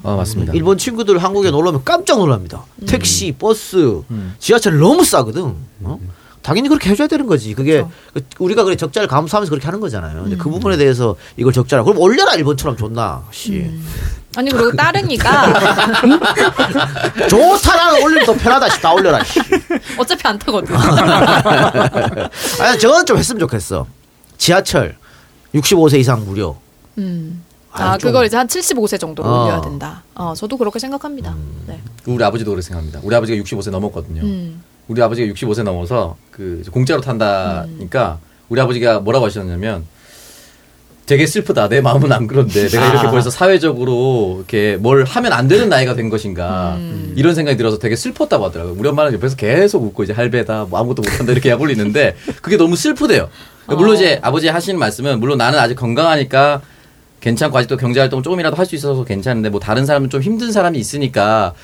아 맞습니다. 일본 친구들 한국에 놀러 오면 깜짝 놀랍니다. 택시, 버스, 음. 지하철 너무 싸거든. 어? 당연히 그렇게 해줘야 되는 거지. 그게 그 우리가 그래 적자를 감수하면서 그렇게 하는 거잖아요. 근데 그 부분에 대해서 이걸 적자라. 그럼 올려라 일본처럼 존나. 씨. 아니 그리고 따릉이가 좋다 나는 올리면 더 편하다. 씨. 다 올려라. 씨. 어차피 안 타거든. 아니 저건 좀 했으면 좋겠어. 지하철 65세 이상 무료. 음. 아, 아, 좀- 그걸 이제 한 75세 정도로 어. 올려야 된다. 어, 저도 그렇게 생각합니다. 네. 우리 아버지도 그렇게 생각합니다. 우리 아버지가 65세 넘었거든요. 음. 우리 아버지가 65세 넘어서 그 공짜로 탄다니까 우리 아버지가 뭐라고 하셨냐면 되게 슬프다. 내 마음은 안 그런데 내가 이렇게 아. 벌써 사회적으로 이렇게 뭘 하면 안 되는 나이가 된 것인가 이런 생각이 들어서 되게 슬펐다고 하더라고요. 우리 엄마는 옆에서 계속 웃고 이제 할배다, 뭐 아무것도 못한다 이렇게 약 올리는데 그게 너무 슬프대요. 그러니까 물론 이제 아버지 하시는 말씀은 물론 나는 아직 건강하니까 괜찮고 아직도 경제 활동 조금이라도 할 수 있어서 괜찮은데 뭐 다른 사람은 좀 힘든 사람이 있으니까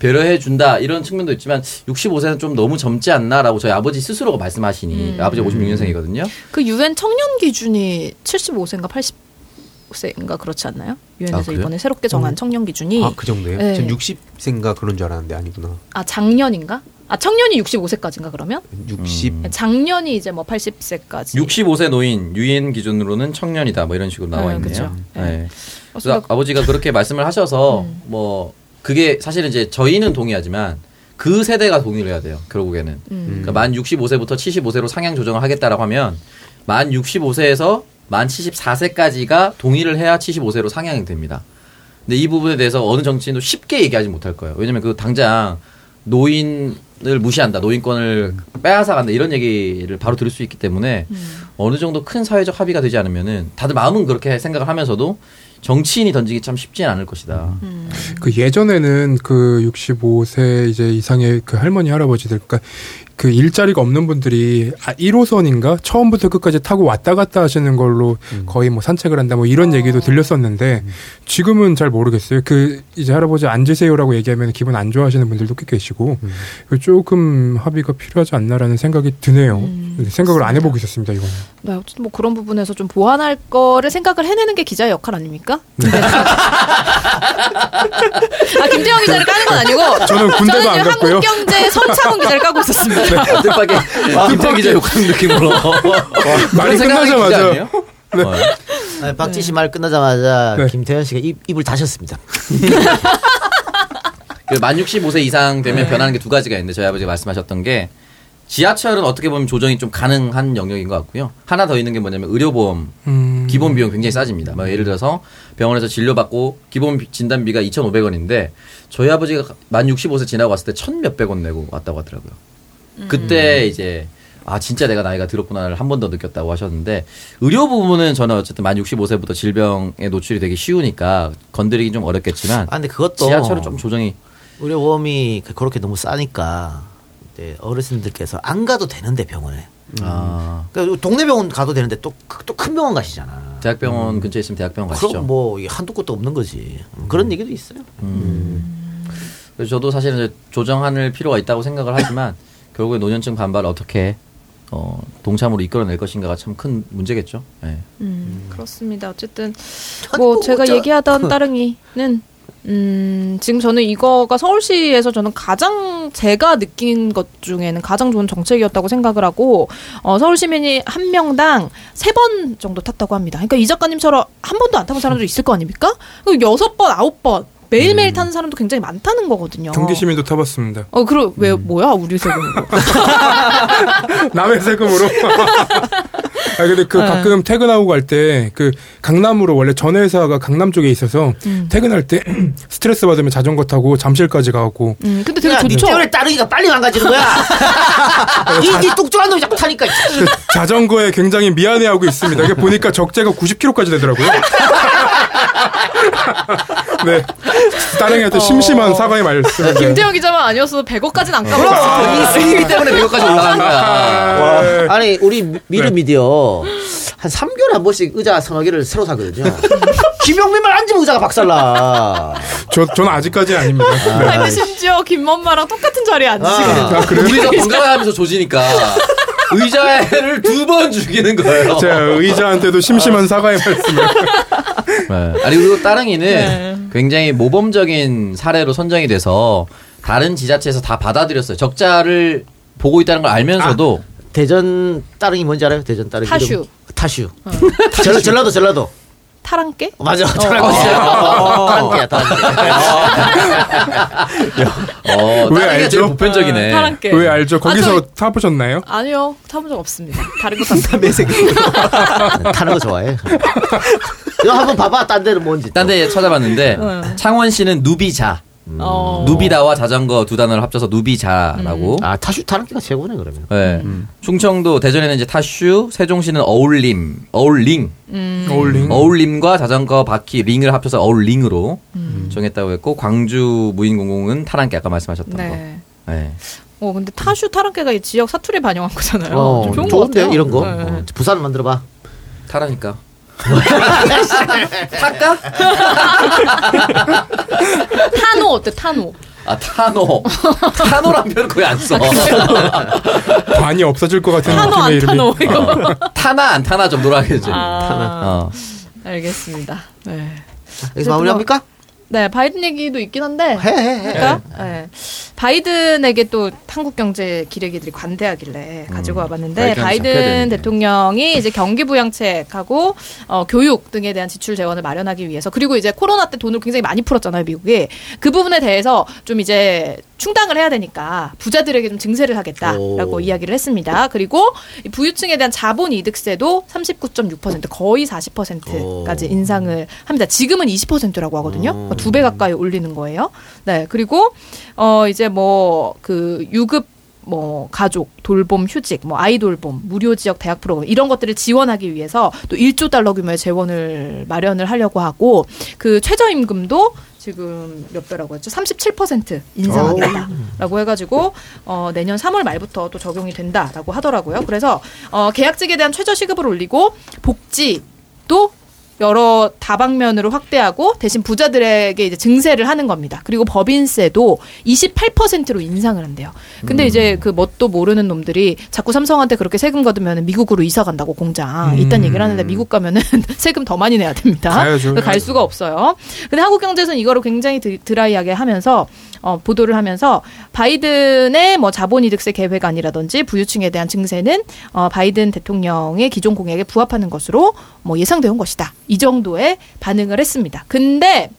배려해 준다 이런 측면도 있지만 65세는 좀 너무 젊지 않나라고 저희 아버지 스스로가 말씀하시니 아버지 56년생이거든요. 그 유엔 청년 기준이 75세인가 80세인가 그렇지 않나요? 유엔에서 아? 이번에 새롭게 정한 청년 기준이 아, 그 정도예요? 네. 전 60세인가 그런 줄 알았는데 아니구나. 아 작년인가? 아 청년이 65세까지인가 그러면? 60. 음. 작년이 이제 뭐 80세까지. 65세 노인 유엔 기준으로는 청년이다 뭐 이런 식으로 나와 네, 있네요. 그쵸. 네. 네. 그래서 아- 아버지가 그렇게 말씀을 하셔서 음. 뭐 그게 사실은 이제 저희는 동의하지만 그 세대가 동의를 해야 돼요. 결국에는 음. 그러니까 만 65세부터 75세로 상향 조정을 하겠다라고 하면 만 65세에서 만 74세까지가 동의를 해야 75세로 상향이 됩니다. 근데 이 부분에 대해서 어느 정치인도 쉽게 얘기하지 못할 거예요. 왜냐면 그 당장 노인을 무시한다, 노인권을 빼앗아 간다 이런 얘기를 바로 들을 수 있기 때문에 어느 정도 큰 사회적 합의가 되지 않으면은 다들 마음은 그렇게 생각을 하면서도 정치인이 던지기 참 쉽지 않을 것이다. 그 예전에는 그 65세 이제 이상의 그 할머니 할아버지들 그러니까 그 일자리가 없는 분들이 아 1호선인가 처음부터 끝까지 타고 왔다 갔다 하시는 걸로 거의 뭐 산책을 한다 뭐 이런 얘기도 들렸었는데 지금은 잘 모르겠어요. 그 이제 할아버지 앉으세요라고 얘기하면 기분 안 좋아하시는 분들도 꽤 계시고 그 조금 합의가 필요하지 않나라는 생각이 드네요. 생각을 안 해보고 있었습니다 이거는. 네, 어쨌든 뭐 그런 부분에서 좀 보완할 거를 생각을 해내는 게 기자의 역할 아닙니까? 네. 아 김재영 기자를 까는 건 아니고 저는 군대도 저는 안 갔고요. 한국경제 손창훈 기자를 까고 있었습니다. 뜻밖의 김태 기자 욕하는 느낌으로 말이 끝나자마자 기자 아니에요? 어. 아니, 박지 씨 말 끝나자마자 네. 김태현 씨가 입, 입을 다셨습니다. 그만 65세 이상 되면 변하는 게 두 가지가 있는데 저희 아버지가 말씀하셨던 게 지하철은 어떻게 보면 조정이 좀 가능한 영역인 것 같고요. 하나 더 있는 게 뭐냐면 의료보험 음. 기본 비용 굉장히 싸집니다. 뭐 예를 들어서 병원에서 진료받고 기본 비- 진단비가 2,500원인데 저희 아버지가 만 65세 지나고 왔을 때 천 몇백 원 내고 왔다고 하더라고요. 그때 이제 아 진짜 내가 나이가 들었구나를 한 번 더 느꼈다고 하셨는데 의료 부분은 저는 어쨌든 만 65세부터 질병에 노출이 되기 쉬우니까 건드리기 좀 어렵겠지만 아 근데 그것도 지하철은 좀 조정이 의료보험이 그- 그렇게 너무 싸니까 이제 어르신들께서 안 가도 되는데 병원에. 아, 그러니까 동네 병원 가도 되는데 또 또 큰 병원 가시잖아. 대학병원 근처에 있으면 대학병원 가시죠. 그럼 뭐 한도 끝도 없는 거지. 그런 얘기도 있어요. 그래서 저도 사실은 조정할 필요가 있다고 생각을 하지만 결국에 노년층 반발을 어떻게 어, 동참으로 이끌어낼 것인가가 참 큰 문제겠죠. 예. 음, 그렇습니다. 어쨌든 뭐뭐 제가 얘기하던 따릉이는 음, 지금 저는 이거가 서울시에서 저는 가장 제가 느낀 것 중에는 가장 좋은 정책이었다고 생각을 하고 어, 서울 시민이 한 명당 세 번 정도 탔다고 합니다. 그러니까 이 작가님처럼 한 번도 안 타본 사람도 있을 거 아닙니까? 여섯 번, 아홉 번 매일매일 타는 사람도 굉장히 많다는 거거든요. 경기 시민도 타봤습니다. 어, 그럼 왜 뭐야 우리 세금으로? 남의 세금으로. 아 근데 그 네. 가끔 퇴근하고 갈 때 그 강남으로 원래 전 회사가 강남 쪽에 있어서 음. 퇴근할 때 스트레스 받으면 자전거 타고 잠실까지 가고 음, 근데 되게 야, 니 좋죠. 때문에 따르기가 빨리 망가지는 거야. 이, 이 뚝뚝한 놈이 자꾸 타니까. 그 자전거에 굉장히 미안해하고 있습니다. 이게 보니까 적재가 90km까지 되더라고요. 네. 따릉이한테 심심한 사과의 말씀. 어. 김태형 기자만 아니었어도 100억까지는 안 까먹었을 이 거예요. 수익 때문에 배고까지 올라간 거야. 네. 아니 우리 미- 미르 네. 미디어 한 3개월에 한 번씩 의자 서너 개를 새로 사거든요. 김용민만 앉으면 의자가 박살나. 저, 저는 아직까지는 아닙니다. 네. 아니, 근데 심지어 김엄마랑 똑같은 자리에 앉으시거든요. 아, 아, 그래요? 우리가 번갈아가면서 조지니까 의자를 두 번 죽이는 거예요. 제가 의자한테도 심심한 사과의 말씀을. 네. 아니 그리고 따릉이는 네. 굉장히 모범적인 사례로 선정이 돼서 다른 지자체에서 다 받아들였어요. 적자를 보고 있다는 걸 알면서도 대전 따릉이 뭔지 알아요? 대전 따릉이. 타슈. 이름? 타슈. 전, 전라도 전라도. 타랑깨? 어, 맞아. 전라도. 타랑이야 타랑이. 어, 왜 따릉이가 제일 알죠? 보편적이네. 타랑깨. 왜 알죠? 아, 거기서 타보셨나요? 아니요. 타본 적 없습니다. 다른 거 탔어요. 타는 거 좋아해. 이거 한번 봐봐. 딴 데는 뭔지. 딴 데 찾아봤는데 네. 창원시는 누비자. 어. 누비다와 자전거 두 단어를 합쳐서 누비자라고. 아 타슈 타랑기가 최고네 그러면. 네. 충청도 대전에는 이제 타슈, 세종시는 어울림, 어울링, 음. 어울링. 어울림과 자전거 바퀴 링을 합쳐서 어울링으로 정했다고 했고 광주 무인공공은 타랑깨 아까 말씀하셨던 네. 거. 네. 어, 근데 타슈 타랑깨가 이 지역 사투리에 반영한 거잖아요. 어, 좀 좋은 것 좋은데 같아요. 이런 거. 네. 어, 부산 만들어봐. 타라니까. 탈까? 타노 어때? 타노. 아 타노. 타노란 표현 거의 안 써. 반이 없어질 것 같은 타노 안 이름이. 타노 이거. 타나 안 타나 정도로 하겠지. 아, 어. 알겠습니다. 네. 여기서 마무리합니까? 네, 바이든 얘기도 있긴 한데. 해 해 해. 그러니까 네. 바이든에게 또 한국 경제 기레기들이 관대하길래 가지고 와봤는데 바이든. 대통령이 이제 경기 부양책하고 어, 교육 등에 대한 지출 재원을 마련하기 위해서 그리고 이제 코로나 때 돈을 굉장히 많이 풀었잖아요 미국이 그 부분에 대해서 좀 이제 충당을 해야 되니까 부자들에게 좀 증세를 하겠다라고 오. 이야기를 했습니다. 그리고 이 부유층에 대한 자본 이득세도 39.6% 거의 40%까지 오. 인상을 합니다. 지금은 20%라고 하거든요. 음. 두배 가까이 올리는 거예요. 네. 그리고 어 이제 뭐 그 유급 뭐 가족 돌봄 휴직 뭐 아이 돌봄 무료 지역 대학 프로그램 이런 것들을 지원하기 위해서 또 1조 달러 규모의 재원을 마련을 하려고 하고 그 최저임금도 지금 몇 배라고 했죠? 37% 인상하겠다라고 해가지고 어, 내년 3월 말부터 또 적용이 된다라고 하더라고요. 그래서 어, 계약직에 대한 최저 시급을 올리고 복지도 여러 다방면으로 확대하고 대신 부자들에게 이제 증세를 하는 겁니다. 그리고 법인세도 28%로 인상을 한대요. 근데 이제 그 뭣도 모르는 놈들이 자꾸 삼성한테 그렇게 세금 거두면 미국으로 이사 간다고 공장 이딴 얘기를 하는데 미국 가면은 세금 더 많이 내야 됩니다. 가야죠. 갈 수가 없어요. 근데 한국 경제에서는 이거를 굉장히 드, 드라이하게 하면서 어, 보도를 하면서 바이든의 뭐 자본이득세 계획 안이라든지 부유층에 대한 증세는 어, 바이든 대통령의 기존 공약에 부합하는 것으로 뭐 예상되어 온 것이다. 이 정도의 반응을 했습니다. 근데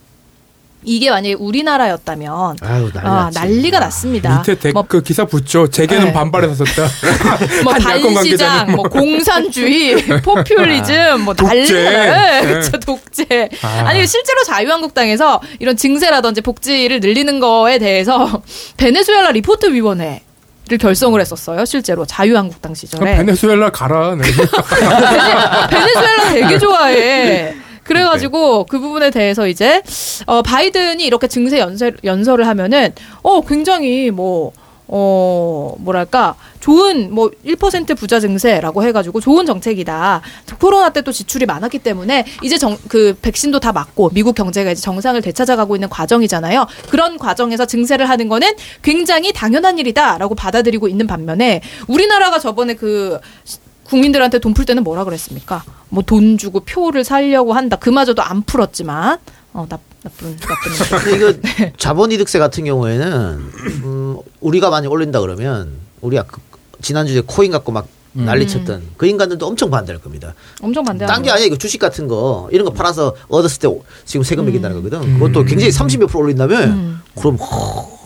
이게 만약에 우리나라였다면 아유 난리 아. 난리가 났습니다. 밑에 댓, 뭐, 그 기사 붙죠. 제게는 네. 반발해서 썼다. 뭐 반시장, 관계자는 뭐 공산주의, 포퓰리즘, 뭐 난리가. 네. 그쵸, 독재. 아. 아니 실제로 자유한국당에서 이런 증세라든지 복지를 늘리는 거에 대해서 베네수엘라 리포트 위원회. 를 결성을 했었어요 실제로 자유한국당 시절에 베네수엘라 가라. 네. 베네수엘라 되게 좋아해. 그래가지고 그 부분에 대해서 이제 어 바이든이 이렇게 증세 연설 연설을 하면은 어 굉장히 뭐 어, 뭐랄까, 좋은, 뭐, 1% 부자 증세라고 해가지고 좋은 정책이다. 코로나 때 또 지출이 많았기 때문에 이제 정, 그, 백신도 다 맞고 미국 경제가 이제 정상을 되찾아가고 있는 과정이잖아요. 그런 과정에서 증세를 하는 거는 굉장히 당연한 일이다라고 받아들이고 있는 반면에 우리나라가 저번에 그, 국민들한테 돈 풀 때는 뭐라 그랬습니까? 뭐 돈 주고 표를 살려고 한다. 그마저도 안 풀었지만, 어, 나, 나쁜, 나쁜. 근데 이거 자본이득세 같은 경우에는 음, 우리가 많이 올린다 그러면 우리가 그 지난주에 코인 갖고 막 난리쳤던 그 인간들도 엄청 반대할 겁니다. 엄청 반대하는 딴게 아니야 이거 주식 같은 거 이런 거 팔아서 얻었을 때 지금 세금 매긴다는 음. 거거든. 그것도 굉장히 30몇 프로 올린다면 그럼 허,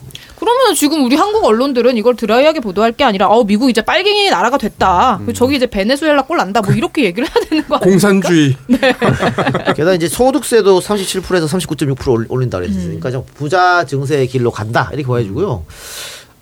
그러면 지금 우리 한국 언론들은 이걸 드라이하게 보도할 게 아니라 어 미국 이제 빨갱이 나라가 됐다. 음. 저기 이제 베네수엘라 꼴 난다. 뭐 이렇게 얘기를 해야 되는 거 아니에요? 공산주의. 게다가 이제 소득세도 37%에서 39.6% 올린다 음. 그랬으니까 좀 부자 증세의 길로 간다 이렇게 보여주고요.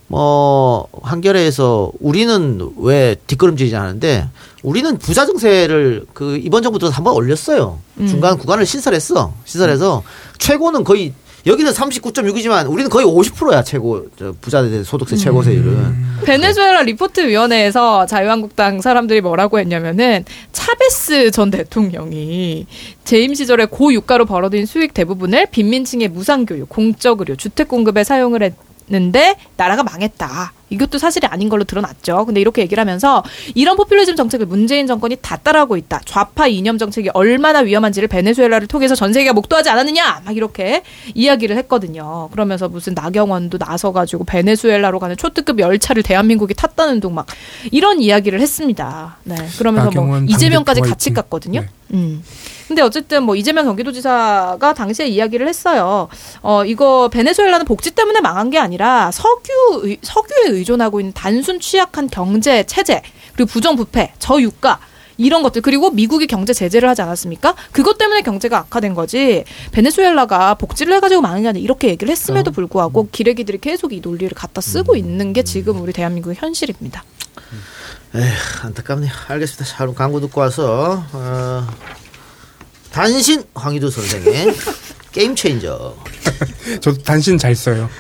뭐 한겨레에서 우리는 왜 뒷걸음질이지 않은데 우리는 부자 증세를 그 이번 정부 들어서 한 번 올렸어요. 음. 중간 구간을 신설했어. 신설해서 최고는 거의 여기는 39.6이지만 우리는 거의 50%야 최고 저 부자들 소득세 최고세율은. 베네수엘라 리포트 위원회에서 자유한국당 사람들이 뭐라고 했냐면은 차베스 전 대통령이 재임 시절에 고유가로 벌어들인 수익 대부분을 빈민층의 무상교육, 공적 의료, 주택 공급에 사용을 했는데 나라가 망했다. 이것도 사실이 아닌 걸로 드러났죠. 근데 이렇게 얘기를 하면서 이런 포퓰리즘 정책을 문재인 정권이 다 따라하고 있다. 좌파 이념 정책이 얼마나 위험한지를 베네수엘라를 통해서 전 세계가 목도하지 않았느냐. 막 이렇게 이야기를 했거든요. 그러면서 무슨 나경원도 나서가지고 베네수엘라로 가는 초특급 열차를 대한민국이 탔다는 둥 막 이런 이야기를 했습니다. 네. 그러면서 뭐 이재명까지 같이. 갔거든요. 네. 음. 근데 어쨌든 뭐 이재명 경기도지사가 당시에 이야기를 했어요. 어 이거 베네수엘라는 복지 때문에 망한 게 아니라 석유 의- 석유에 의존하고 있는 단순 취약한 경제 체제 그리고 부정부패 저유가 이런 것들 그리고 미국이 경제 제재를 하지 않았습니까? 그것 때문에 경제가 악화된 거지. 베네수엘라가 복지를 해가지고 망한 게 아니라 이렇게 얘기를 했음에도 불구하고 기레기들이 계속 이 논리를 갖다 쓰고 있는 게 지금 우리 대한민국의 현실입니다. 에휴, 안타깝네요. 알겠습니다. 자, 그럼 광고 듣고 와서 어, 단신 황희두 선생의 게임 체인저. 저도 단신 잘 써요.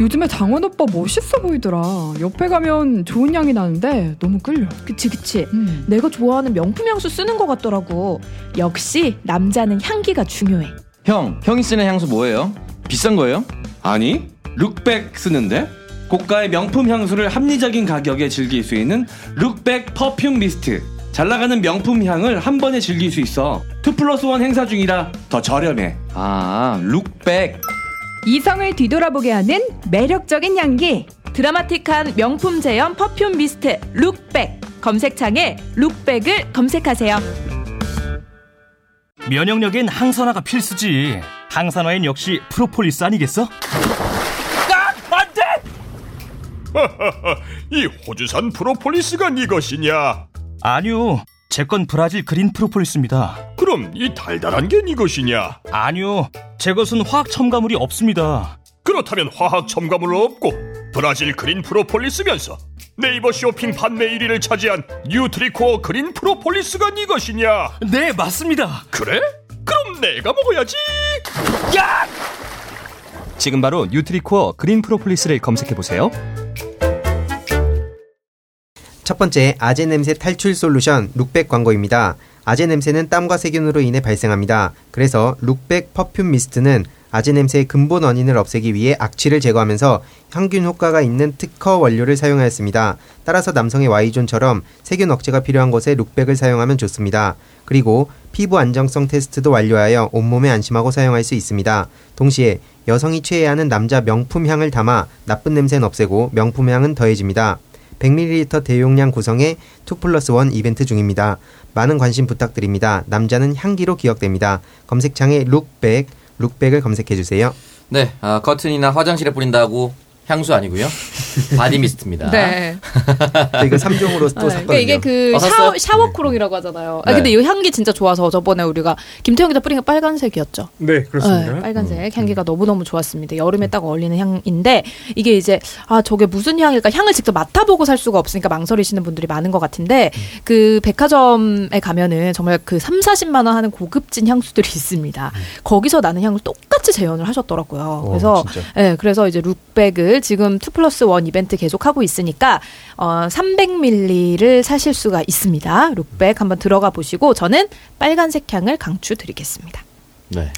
요즘에 장원 오빠 멋있어 보이더라. 옆에 가면 좋은 향이 나는데 너무 끌려. 그치 그치. 음. 내가 좋아하는 명품 향수 쓰는 것 같더라고. 역시 남자는 향기가 중요해. 형, 형이 쓰는 향수 뭐예요? 비싼 거예요? 아니 룩백 쓰는데 고가의 명품 향수를 합리적인 가격에 즐길 수 있는 룩백 퍼퓸 미스트 잘 나가는 명품 향을 한 번에 즐길 수 있어 2 플러스 1 행사 중이라 더 저렴해 아, 룩백. 이성을 뒤돌아보게 하는 매력적인 향기. 드라마틱한 명품 제형 퍼퓸 미스트 룩백. 검색창에 룩백을 검색하세요. 면역력엔 항산화가 필수지. 항산화엔 역시 프로폴리스 아니겠어? 이 호주산 프로폴리스가 네 것이냐? 아니요. 제 건 브라질 그린 프로폴리스입니다. 그럼 이 달달한 게 네 것이냐? 아니요. 제 것은 화학 첨가물이 없습니다. 그렇다면 화학 첨가물 없고 브라질 그린 프로폴리스면서 네이버 쇼핑 판매 1위를 차지한 뉴트리코어 그린 프로폴리스가 네 것이냐? 네, 맞습니다. 그래? 그럼 내가 먹어야지. 야! 지금 바로 뉴트리코어 그린 프로폴리스를 검색해 보세요. 첫 번째 아재 냄새 탈출 솔루션 룩백 광고입니다. 아재 냄새는 땀과 세균으로 인해 발생합니다. 그래서 룩백 퍼퓸 미스트는 아재 냄새의 근본 원인을 없애기 위해 악취를 제거하면서 항균 효과가 있는 특허 원료를 사용하였습니다. 따라서 남성의 Y존처럼 세균 억제가 필요한 곳에 룩백을 사용하면 좋습니다. 그리고 피부 안정성 테스트도 완료하여 온몸에 안심하고 사용할 수 있습니다. 동시에 여성이 취해야 하는 남자 명품 향을 담아 나쁜 냄새는 없애고 명품 향은 더해집니다. 100ml 대용량 구성의 2 플러스 1 이벤트 중입니다. 많은 관심 부탁드립니다. 남자는 향기로 기억됩니다. 검색창에 룩백, 룩백을 검색해 주세요. 네, 아, 커튼이나 화장실에 뿌린다고 향수 아니고요. 바디 미스트입니다. 네. 저희가 3종으로 또 네, 샀거든요. 그러니까 이게 그 어, 샤워, 샀어요? 샤워코롱이라고 하잖아요. 아, 네. 근데 이 향기 진짜 좋아서 저번에 우리가 김태형 기자 뿌린 게 빨간색이었죠. 네, 그렇습니다. 네, 빨간색 향기가 너무너무 좋았습니다. 여름에 딱 어울리는 향인데 이게 이제 아 저게 무슨 향일까 향을 직접 맡아보고 살 수가 없으니까 망설이시는 분들이 많은 것 같은데 그 백화점에 가면은 정말 그 3, 40만 원 하는 고급진 향수들이 있습니다. 거기서 나는 향을 똑같이 재현을 하셨더라고요. 그래서 진짜. 네, 그래서 이제 룩백을 지금 2 플러스 1 이벤트 계속하고 있으니까 어 300ml를 사실 수가 있습니다. 룩백 한번 들어가 보시고 저는 빨간색 향을 강추 드리겠습니다. 네.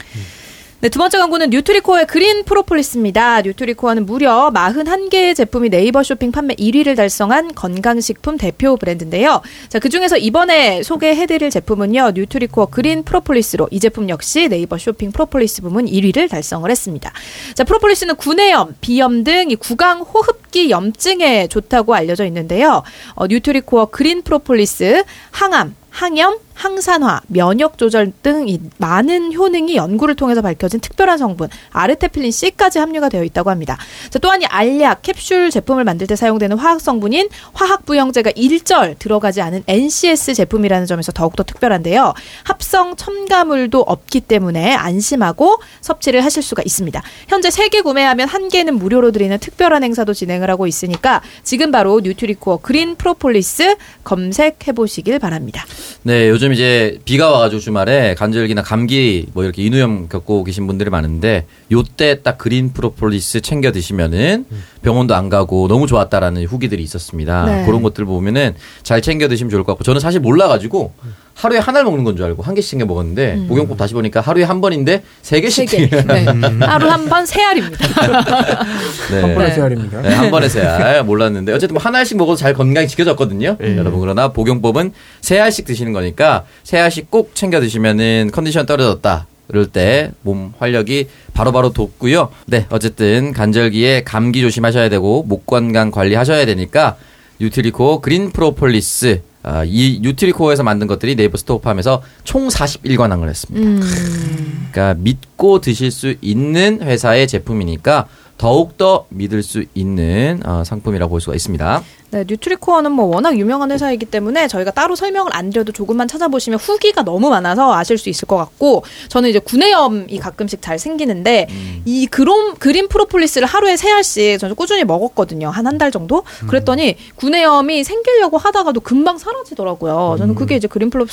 네, 두 번째 광고는 뉴트리코어의 그린 프로폴리스입니다. 뉴트리코어는 무려 41개의 제품이 네이버 쇼핑 판매 1위를 달성한 건강식품 대표 브랜드인데요. 자, 그 중에서 이번에 소개해드릴 제품은요, 뉴트리코어 그린 프로폴리스로 이 제품 역시 네이버 쇼핑 프로폴리스 부문 1위를 달성을 했습니다. 자, 프로폴리스는 구내염, 비염 등 이 구강 호흡기 염증에 좋다고 알려져 있는데요. 어, 뉴트리코어 그린 프로폴리스, 항암, 항염, 항산화, 면역 조절 등이 많은 효능이 연구를 통해서 밝혀진 특별한 성분 아르테필린 C까지 함유가 되어 있다고 합니다. 자, 또한 이 알약 캡슐 제품을 만들 때 사용되는 화학 성분인 화학 부형제가 일절 들어가지 않은 NCS 제품이라는 점에서 더욱더 특별한데요. 합성 첨가물도 없기 때문에 안심하고 섭취를 하실 수가 있습니다. 현재 세 개 구매하면 한 개는 무료로 드리는 특별한 행사도 진행을 하고 있으니까 지금 바로 뉴트리코어 그린 프로폴리스 검색해 보시길 바랍니다. 네, 요즘 이제 비가 와가지고 주말에 간절기나 감기 뭐 이렇게 인후염 겪고 계신 분들이 많은데 요때 딱 그린 프로폴리스 챙겨 드시면은 병원도 안 가고 너무 좋았다라는 후기들이 있었습니다. 네. 그런 것들 보면은 잘 챙겨 드시면 좋을 것 같고 저는 사실 몰라가지고 하루에 하나를 먹는 건 줄 알고 한 개씩 챙겨 먹었는데 음. 복용법 다시 보니까 하루에 한 번인데 세 개씩 세 개. 네. 하루 한 번 세 알입니다. 네. 한 번에 네. 세 알입니다. 네, 한 번에 세 알. 몰랐는데 어쨌든 뭐 하나씩 먹어도 잘 건강히 지켜졌거든요. 여러분 그러나 복용법은 세 알씩 드시는 거니까 세 알씩 꼭 챙겨 드시면은 컨디션 떨어졌다. 그럴 때 몸 활력이 바로바로 돋고요. 네, 어쨌든 간절기에 감기 조심하셔야 되고 목 건강 관리하셔야 되니까 뉴트리코 그린 프로폴리스 아, 이 뉴트리코에서 만든 것들이 네이버 스토어팜에서 총 41관왕을 했습니다. 음. 그러니까 믿고 드실 수 있는 회사의 제품이니까 더욱더 믿을 수 있는 어, 상품이라고 볼 수가 있습니다. 네, 뉴트리코어는 뭐 워낙 유명한 회사이기 때문에 저희가 따로 설명을 안 드려도 조금만 찾아보시면 후기가 너무 많아서 아실 수 있을 것 같고 저는 이제 구내염이 가끔씩 잘 생기는데 이 그롬 그린 프로폴리스를 하루에 세 알씩 저는 꾸준히 먹었거든요. 한 한 달 정도. 그랬더니 구내염이 생기려고 하다가도 금방 사라지더라고요. 저는 그게 이제 그린 프로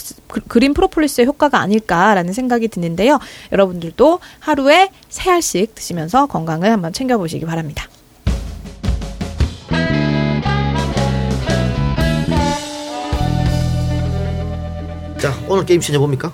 그린 프로폴리스의 효과가 아닐까라는 생각이 드는데요. 여러분들도 하루에 세 알씩 드시면서 건강을 한번 챙겨 보시기 바랍니다. 자, 오늘 게임 시즌 뭡니까?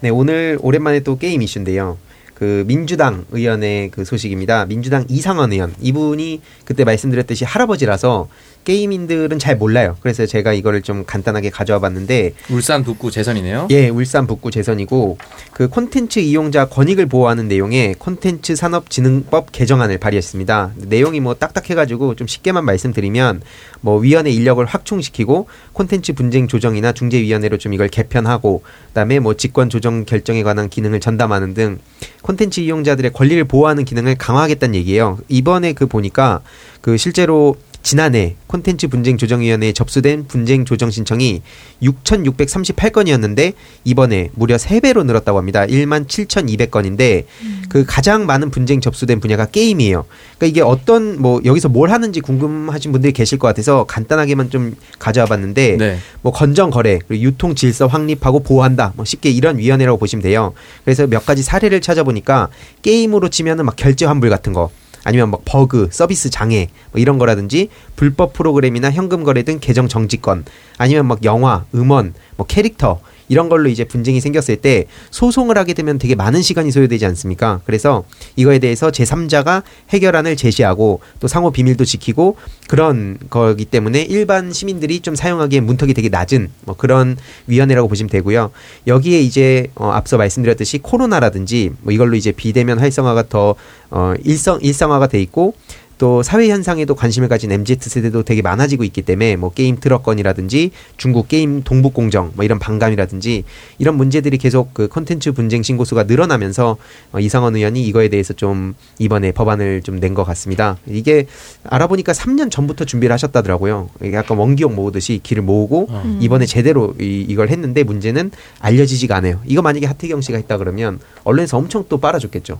네, 오늘 오랜만에 또 게임 이슈인데요. 그 민주당 의원의 그 소식입니다. 민주당 이상원 의원. 이분이 그때 말씀드렸듯이 할아버지라서 게임인들은 잘 몰라요. 그래서 제가 이거를 좀 간단하게 가져와 봤는데 울산 북구 재선이네요. 예, 울산 북구 재선이고 그 콘텐츠 이용자 권익을 보호하는 내용의 콘텐츠 산업진흥법 개정안을 발의했습니다. 내용이 뭐 딱딱해 가지고 좀 쉽게만 말씀드리면 뭐 위원회 인력을 확충시키고 콘텐츠 분쟁 조정이나 중재 위원회로 좀 이걸 개편하고 그다음에 뭐 직권 조정 결정에 관한 기능을 전담하는 등 콘텐츠 이용자들의 권리를 보호하는 기능을 강화하겠다는 얘기예요. 이번에 그 보니까 그 실제로 지난해 콘텐츠 분쟁 조정위원회에 접수된 분쟁 조정 신청이 6,638건이었는데 이번에 무려 3배로 늘었다고 합니다. 1만 7,200건인데 그 가장 많은 분쟁 접수된 분야가 게임이에요. 그러니까 이게 어떤 뭐 여기서 뭘 하는지 궁금하신 분들이 계실 것 같아서 간단하게만 좀 가져와 봤는데 네. 뭐 건정 거래 그리고 유통 질서 확립하고 보호한다. 뭐 쉽게 이런 위원회라고 보시면 돼요. 그래서 몇 가지 사례를 찾아보니까 게임으로 치면은 막 결제 환불 같은 거 아니면 막 버그, 서비스 장애 뭐 이런 거라든지 불법 프로그램이나 현금 거래 등 계정 정지권 아니면 막 영화, 음원, 뭐 캐릭터 이런 걸로 이제 분쟁이 생겼을 때 소송을 하게 되면 되게 많은 시간이 소요되지 않습니까? 그래서 이거에 대해서 제3자가 해결안을 제시하고 또 상호 비밀도 지키고 그런 거기 때문에 일반 시민들이 좀 사용하기에 문턱이 되게 낮은 뭐 그런 위원회라고 보시면 되고요. 여기에 이제 어 앞서 말씀드렸듯이 코로나라든지 뭐 이걸로 이제 비대면 활성화가 더 어 일상 일상화가 돼 있고 또 사회 현상에도 관심을 가진 MZ 세대도 되게 많아지고 있기 때문에 뭐 게임 트럭 건이라든지 중국 게임 동북 공정 뭐 이런 반감이라든지 이런 문제들이 계속 그 콘텐츠 분쟁 신고 수가 늘어나면서 어, 이상원 의원이 이거에 대해서 좀 이번에 법안을 좀 낸 것 같습니다. 이게 알아보니까 3년 전부터 준비를 하셨다더라고요. 이게 약간 원기옥 모으듯이 길을 모으고 음. 이번에 제대로 이, 이걸 했는데 문제는 알려지지가 않아요. 이거 만약에 하태경 씨가 했다 그러면 언론에서 엄청 또 빨아줬겠죠.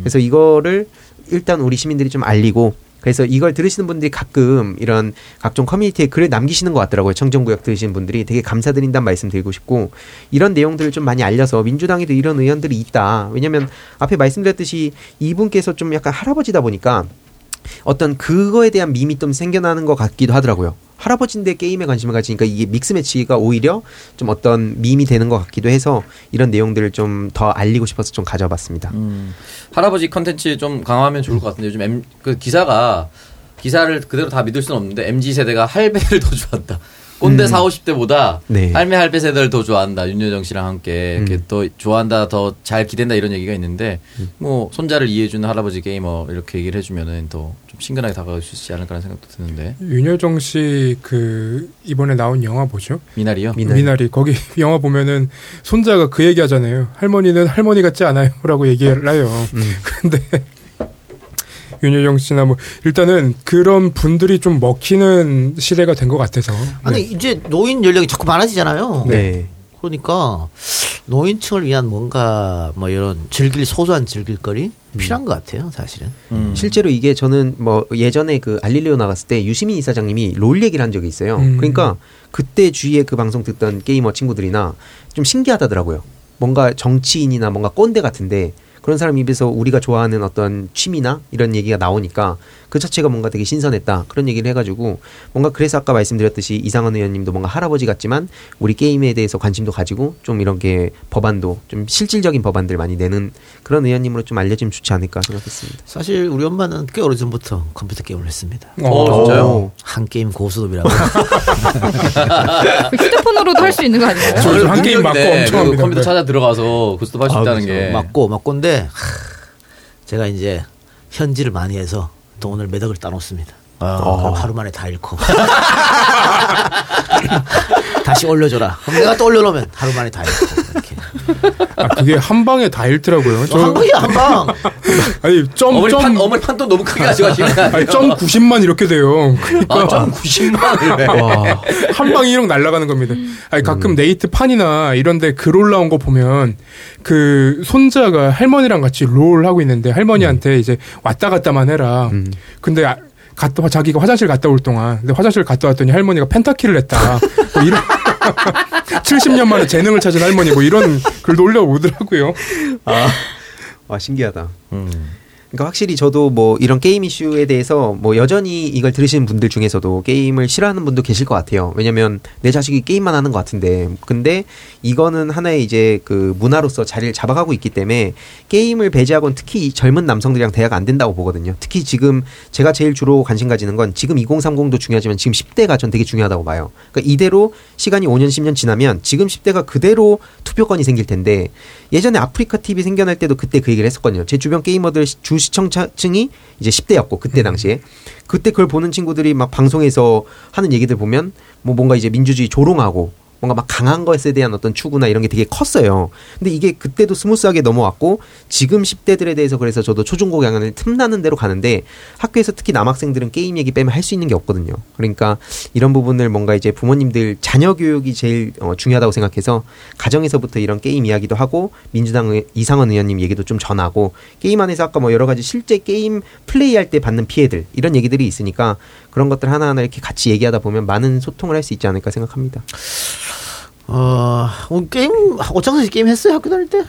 그래서 이거를 일단 우리 시민들이 좀 알리고 그래서 이걸 들으시는 분들이 가끔 이런 각종 커뮤니티에 글을 남기시는 것 같더라고요. 청정구역 들으시는 분들이 되게 감사드린다는 말씀 드리고 싶고 이런 내용들을 좀 많이 알려서 민주당에도 이런 의원들이 있다. 왜냐하면 앞에 말씀드렸듯이 이분께서 좀 약간 할아버지다 보니까 어떤 그거에 대한 밈이 좀 생겨나는 것 같기도 하더라고요. 할아버지인데 게임에 관심을 가지니까 이게 믹스 매치가 오히려 좀 어떤 밈이 되는 것 같기도 해서 이런 내용들을 좀 더 알리고 싶어서 좀 가져봤습니다. 음. 할아버지 컨텐츠 좀 강화하면 좋을 것 같은데 요즘 M, 그 기사가 기사를 그대로 다 믿을 수는 없는데 MZ 세대가 할배를 더 좋아한다. 꼰대 음. 4, 50대보다 네. 할매 할배 세대를 더 좋아한다. 윤여정 씨랑 함께 음. 이렇게 더 좋아한다, 더 잘 기댄다 이런 얘기가 있는데 뭐 손자를 이해해주는 할아버지 게이머 이렇게 얘기를 해주면은 더 좀 친근하게 다가갈 수 있지 않을까라는 생각도 드는데 윤여정 씨 그 이번에 나온 영화 뭐죠? 미나리요? 미나리. 거기 영화 보면은 손자가 그 얘기 하잖아요. 할머니는 할머니 같지 않아요라고 얘기를 해요. 근데 윤여정 씨나 뭐 일단은 그런 분들이 좀 먹히는 시대가 된 것 같아서. 아니 이제 노인 연령이 자꾸 많아지잖아요. 네. 그러니까 노인층을 위한 뭔가 뭐 이런 즐길 소소한 즐길거리 필요한 것 같아요, 사실은. 실제로 이게 저는 뭐 예전에 그 알릴리오 나갔을 때 유시민 이사장님이 롤 얘기를 한 적이 있어요. 음. 그러니까 그때 주위에 그 방송 듣던 게이머 친구들이나 좀 신기하다더라고요. 뭔가 정치인이나 뭔가 꼰대 같은데 그런 사람 입에서 우리가 좋아하는 어떤 취미나 이런 얘기가 나오니까 그 자체가 뭔가 되게 신선했다 그런 얘기를 해가지고 뭔가 그래서 아까 말씀드렸듯이 이상원 의원님도 뭔가 할아버지 같지만 우리 게임에 대해서 관심도 가지고 좀 이런 게 법안도 좀 실질적인 법안들 많이 내는 그런 의원님으로 좀 알려지면 좋지 않을까 생각했습니다. 사실 우리 엄마는 꽤 오래 전부터 컴퓨터 게임을 했습니다. 어, 진짜요? 한 게임 고수톱이라고. 휴대폰으로도 할 수 있는 거 아닌가요? 저한 게임 맞고 네, 엄청 그. 컴퓨터 찾아 들어가서 고스톱 할수 아, 있다는 그렇죠. 게 맞고 맞고인데 하, 제가 이제 현질을 많이 해서 돈을 몇 억을 따놓습니다. 아. 하루 만에 다 잃고 다시 올려줘라. 그럼 내가 또 올려놓으면 하루 만에 다 잃고 이렇게. 아, 그게 한 방에 다 잃더라고요. 저- 한 방이야 한 방. 아니 점 어머니 점. 판 어머니 판돈 너무 크게? 아니 점 90만 이렇게 돼요. 그러니까 아, 점 90만을 왜? 한 방에 1억 날아가는 겁니다. 아니 가끔 네이트 판이나 이런데 글 올라온 거 보면 그 손자가 할머니랑 같이 롤 하고 있는데 할머니한테 이제 왔다 갔다만 해라. 근데 아- 갔다 자기가 화장실 갔다 올 동안 근데 화장실 갔다 왔더니 할머니가 펜타키를 했다. 뭐 이런 70년 만에 재능을 찾은 할머니 뭐 이런 글도 올려오더라고요. 아, 와 신기하다. 그러니까 확실히 저도 뭐 이런 게임 이슈에 대해서 뭐 여전히 이걸 들으시는 분들 중에서도 게임을 싫어하는 분도 계실 것 같아요. 왜냐면 내 자식이 게임만 하는 것 같은데. 근데 이거는 하나의 이제 그 문화로서 자리를 잡아가고 있기 때문에 게임을 배제하고는 특히 이 젊은 남성들이랑 대화가 안 된다고 보거든요. 특히 지금 제가 제일 주로 관심 가지는 건 지금 2030도 중요하지만 지금 10대가 전 되게 중요하다고 봐요. 그러니까 이대로 시간이 5년, 10년 지나면 지금 10대가 그대로 투표권이 생길 텐데 예전에 아프리카 TV 생겨날 때도 그때 그 얘기를 했었거든요. 제 주변 게이머들 시- 주 시청자층이 이제 10대였고 그때 당시에 그때 그걸 보는 친구들이 막 방송에서 하는 얘기들 보면 뭐 뭔가 이제 민주주의 조롱하고 뭔가 막 강한 것에 대한 어떤 추구나 이런 게 되게 컸어요. 근데 이게 그때도 스무스하게 넘어왔고 지금 10대들에 대해서 그래서 저도 초중고 강연을 틈나는 대로 가는데 학교에서 특히 남학생들은 게임 얘기 빼면 할 수 있는 게 없거든요. 그러니까 이런 부분을 뭔가 이제 부모님들 자녀 교육이 제일 어, 중요하다고 생각해서 가정에서부터 이런 게임 이야기도 하고 민주당의 이상원 의원님 얘기도 좀 전하고 게임 안에서 아까 뭐 여러 가지 실제 게임 플레이할 때 받는 피해들 이런 얘기들이 있으니까 그런 것들 하나하나 이렇게 같이 얘기하다 보면 많은 소통을 할 수 있지 않을까 생각합니다. 어, 어, 게임 오창석 씨 게임 했어요 학교 다닐 때?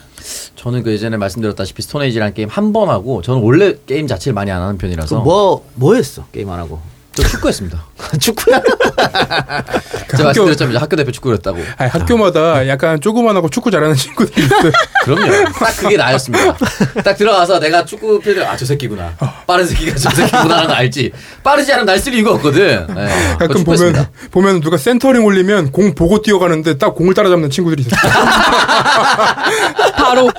저는 그 예전에 말씀드렸다시피 스톤에이지라는 게임 한 번 하고 저는 원래 게임 자체를 많이 안 하는 편이라서 뭐 뭐 했어 게임 안 하고? 저 축구했습니다. 축구야? 제가 말씀드렸잖아요. 학교 대표 축구였다고. 아니, 학교마다 약간 조그만하고 축구 잘하는 친구들이 있어요. 그럼요. 딱 그게 나였습니다. 딱 들어가서 내가 축구 필드 아 저 새끼구나. 빠른 새끼가 저 새끼구나라는 거 알지. 빠르지 않으면 날 쓸 이유가 없거든. 네. 가끔 보면. 보면 누가 센터링 올리면 공 보고 뛰어가는데 딱 공을 따라잡는 친구들이 있었어요. 바로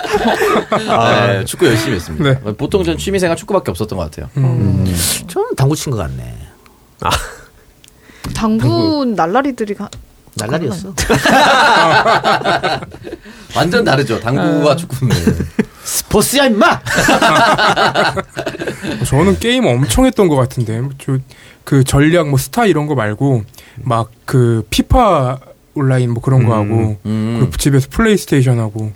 네, 축구 열심히 했습니다. 보통 전 취미생활 축구밖에 없었던 것 같아요. 좀 당구 친 것 같네. 당구 날라리들이 가, 날라리였어. 완전 다르죠. 당구와 축구는. 스포츠야 임마. 저는 게임 엄청 했던 것 같은데 저그 전략 뭐 스타 이런 거 말고 막 그 피파 온라인 뭐 그런 거 하고 음. 그리고 집에서 플레이스테이션 하고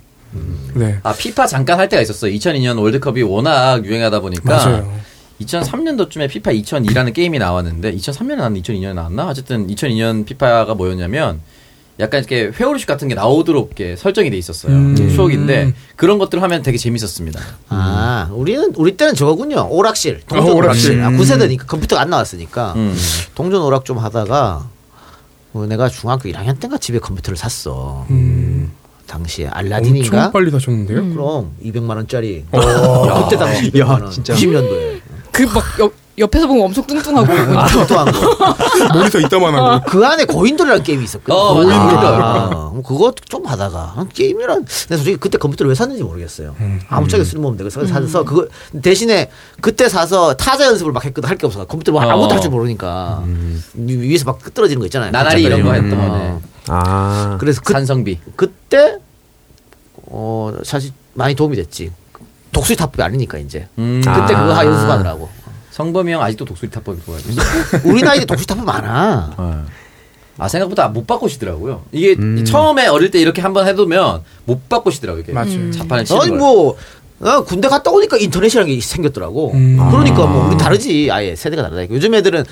네아 피파 잠깐 할 때가 있었어요. 2002년 월드컵이 워낙 유행하다 보니까 맞아요. 2003년도쯤에 피파 2002라는 게임이 나왔는데 2003년에 나왔나 2002년에 나왔나? 어쨌든 2002년 피파가 뭐였냐면 약간 이렇게 회오리슛 같은 게 나오도록 이렇게 설정이 돼 있었어요. 음. 추억인데 그런 것들을 하면 되게 재밌었습니다. 아, 우리는 우리 때는 저거군요. 오락실. 동전 어, 오락실. 오락실. 아, 음. 9세대니까 컴퓨터가 안 나왔으니까 음. 동전 오락 좀 하다가 어, 내가 중학교 1학년 때인가 집에 컴퓨터를 샀어. 음. 당시에 알라딘인가? 엄청 빨리 사셨는데요? 그럼 200만 원짜리. 어. 야, 그때 당시 200만 야, 원. 진짜. 90년도에. 그막 옆에서 보면 엄청 뚱뚱하고 아, 뚱뚱한 거. 머리서 이따만한 거. 그 안에 고인돌이라는 게임이 있었거든. 어. 고인돌. 아, 그거 좀 하다가 아, 게임이란 내가 솔직히 그때 컴퓨터를 왜 샀는지 모르겠어요. 아무짝에 쓸모없는 데 그래서 사서 그거 대신에 그때 사서 타자 연습을 막 했거든 할 게 없어. 컴퓨터 뭐 어. 아무것도 할 줄 모르니까 위- 위에서 막 떨어지는 거 있잖아요. 나날이 이런 거 했던 어. 거네. 아. 그래서 그, 산성비. 그때 어 사실 많이 도움이 됐지. 독수리 타법이 아니니까 이제 음. 그때 그거 아. 하 연습하느라고. 성범이 형 아직도 독수리 타법이 좋아요. 우리 나이 때 독수리 타법 많아. 아 생각보다 못 바꾸시더라고요. 이게 음. 처음에 어릴 때 이렇게 한번 해두면 못 바꾸시더라고요. 이게 맞아요. 자판을 치는 아니 걸. 뭐나 군대 갔다 오니까 인터넷이라는 게 생겼더라고. 그러니까 뭐 우리 다르지. 아예 세대가 다르다니까. 요즘 애들은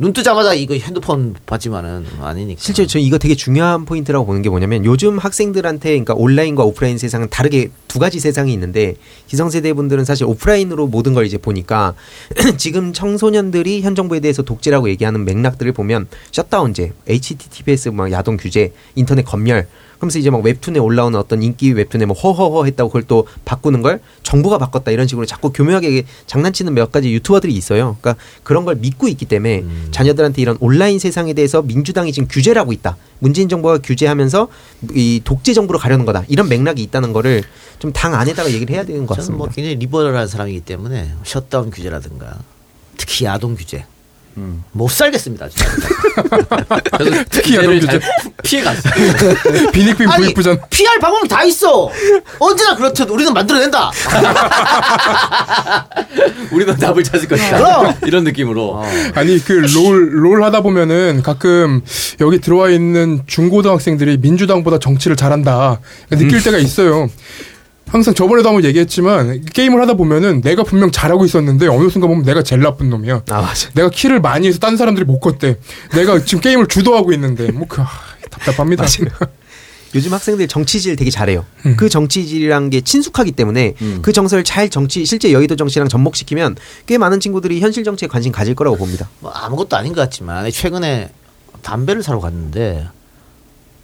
눈 뜨자마자 이거 핸드폰 봤지만은 아니니까. 실제로 저 이거 되게 중요한 포인트라고 보는 게 뭐냐면 요즘 학생들한테 그러니까 온라인과 오프라인 세상은 다르게 두 가지 세상이 있는데 기성세대 분들은 사실 오프라인으로 모든 걸 이제 보니까 지금 청소년들이 현 정부에 대해서 독재라고 얘기하는 맥락들을 보면 셧다운제, HTTPS 막 야동 규제, 인터넷 검열 그러면서 이제 막 웹툰에 올라오는 어떤 인기 웹툰에 뭐 허허허 했다고 그걸 또 바꾸는 걸 정부가 바꿨다 이런 식으로 자꾸 교묘하게 장난치는 몇 가지 유튜버들이 있어요. 그러니까 그런 걸 믿고 있기 때문에 자녀들한테 이런 온라인 세상에 대해서 민주당이 지금 규제를 하고 있다. 문재인 정부가 규제하면서 이 독재 정부로 가려는 거다. 이런 맥락이 있다는 거를 좀 당 안에다가 얘기를 해야 되는 것 저는 뭐 같습니다. 굉장히 리버럴한 사람이기 때문에 셧다운 규제라든가 특히 야동 규제 못 살겠습니다. 진짜. 그래서 특히 규제. 잘 피해갔어요. 빈익빈 부익부죠. 피할 방법이 다 있어. 언제나 그렇듯 우리는 만들어낸다. 우리는 답을 찾을 것이다. 그럼. 이런 느낌으로. 아니 그 롤 롤 하다 보면은 가끔 여기 들어와 있는 중고등학생들이 민주당보다 정치를 잘한다 느낄 때가 있어요. 항상 저번에도 한번 얘기했지만 게임을 하다 보면은 내가 분명 잘하고 있었는데 어느 순간 보면 내가 제일 나쁜 놈이야. 아 맞아. 내가 키를 많이 해서 딴 사람들이 못 걷대. 내가 지금 게임을 주도하고 있는데 뭐그 답답합니다. 요즘 학생들 정치질 되게 잘해요. 그 정치질이란 게 친숙하기 때문에 그 정서를 잘 정치 실제 여의도 정치랑 접목시키면 꽤 많은 친구들이 현실 정치에 관심 가질 거라고 봅니다. 뭐 아무것도 아닌 것 같지만 최근에 담배를 사러 갔는데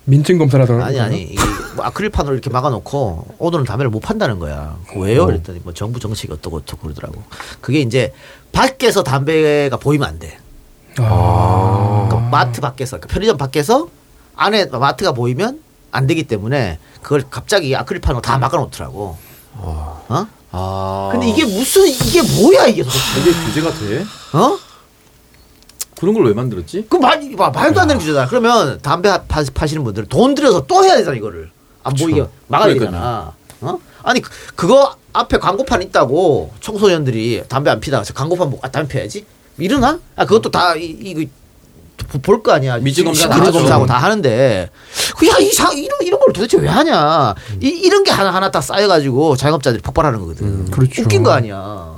민증 검사라더라고요. 아니 아니 이게 뭐 아크릴판으로 이렇게 막아놓고 오늘은 담배를 못 판다는 거야. 왜요? 어. 그랬더니 뭐 정부 정책이 어떻고 어떻고 그러더라고. 그게 이제 밖에서 담배가 보이면 안 돼. 아. 그러니까 마트 밖에서 그러니까 편의점 밖에서 안에 마트가 보이면 안 되기 때문에 그걸 갑자기 아크릴판으로 다 막아놓더라고. 어? 아. 근데 이게 무슨 이게 뭐야 이게 도대체? 이게 규제가 돼? 어? 그런 걸 왜 만들었지? 그 말, 말- 말도 안 되는 규제다. 그러면 담배 파, 파시는 분들 돈 들여서 또 해야 되잖아 이거를. 안 보이게 막아야. 되잖아. 어? 아니 그- 그거 앞에 광고판 있다고 청소년들이 담배 안 피다가 저 광고판 보고 아 담배 피워야지 이러나? 아 그것도 다 이, 이거 볼 거 아니야. 미증검사 다 미증검사하고. 다 하는데 그야 이상 이런 이런 걸 도대체 왜 하냐? 이 이런 게 하나 하나 딱 쌓여가지고 자영업자들이 폭발하는 거거든. 그렇죠. 웃긴 거 아니야.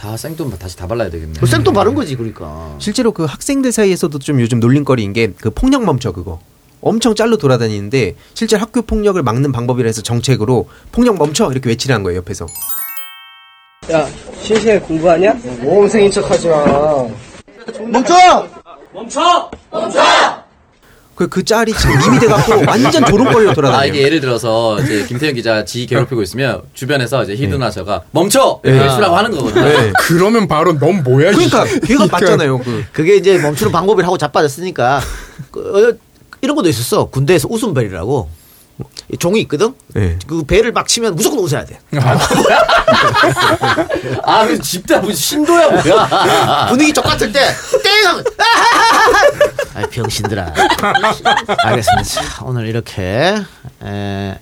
어? 다 생돈 다시 다 발라야 되겠네. 그 생돈 바른 거지 그러니까. 실제로 그 학생들 사이에서도 좀 요즘 놀림거리인 게 그 폭력 멈춰 그거. 엄청 짤로 돌아다니는데 실제 학교 폭력을 막는 방법이라 해서 정책으로 폭력 멈춰 이렇게 외치라는 거예요 옆에서. 야, 실시간 공부하냐? 모험생인 척 하지 마. 멈춰! 멈춰! 멈춰! 그, 그 짤이 지금 밈이 돼갖고 완전 조롱거리로 아 돌아다녀요. 이게 예를 들어서 이제 김태현 기자 지 괴롭히고 있으면 주변에서 이제 히드나셔가 멈춰 네. 쓰라고 하는 거거든요. 네. 그러면 바로 넌 뭐야? 그러니까 이 걔가 맞잖아요. 그. 그게 이제 멈추는 방법을 하고 자빠졌으니까 그, 어, 이런 것도 있었어. 군대에서 웃음벨이라고 이 종이 있거든. 네. 그 벨을 막 치면 무조건 웃어야 돼. 아, 그 집단 무슨 신도야 뭐야? 분위기 똑같을 때 땡! 하면 아 병신들아. 알겠습니다. 자, 오늘 이렇게 에,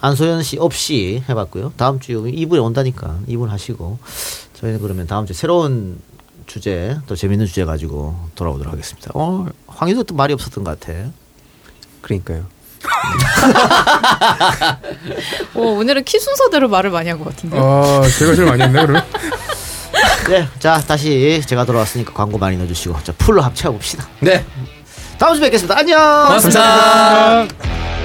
안소연 씨 없이 해봤고요. 다음 주 2부에 온다니까 2분 하시고 저희는 그러면 다음 주에 새로운 주제 또 재밌는 주제 가지고 돌아오도록 하겠습니다. 어, 황희도 또 말이 없었던 것 같아. 그러니까요. 어, 오늘은 키 순서대로 말을 많이 한 것 같은데. 아, 제가 제일 많이 했네, 그러면. 네, 자 다시 제가 돌아왔으니까 광고 많이 넣어주시고 자 풀로 합체해 봅시다. 네. 다음 주에 뵙겠습니다. 안녕. 고맙습니다.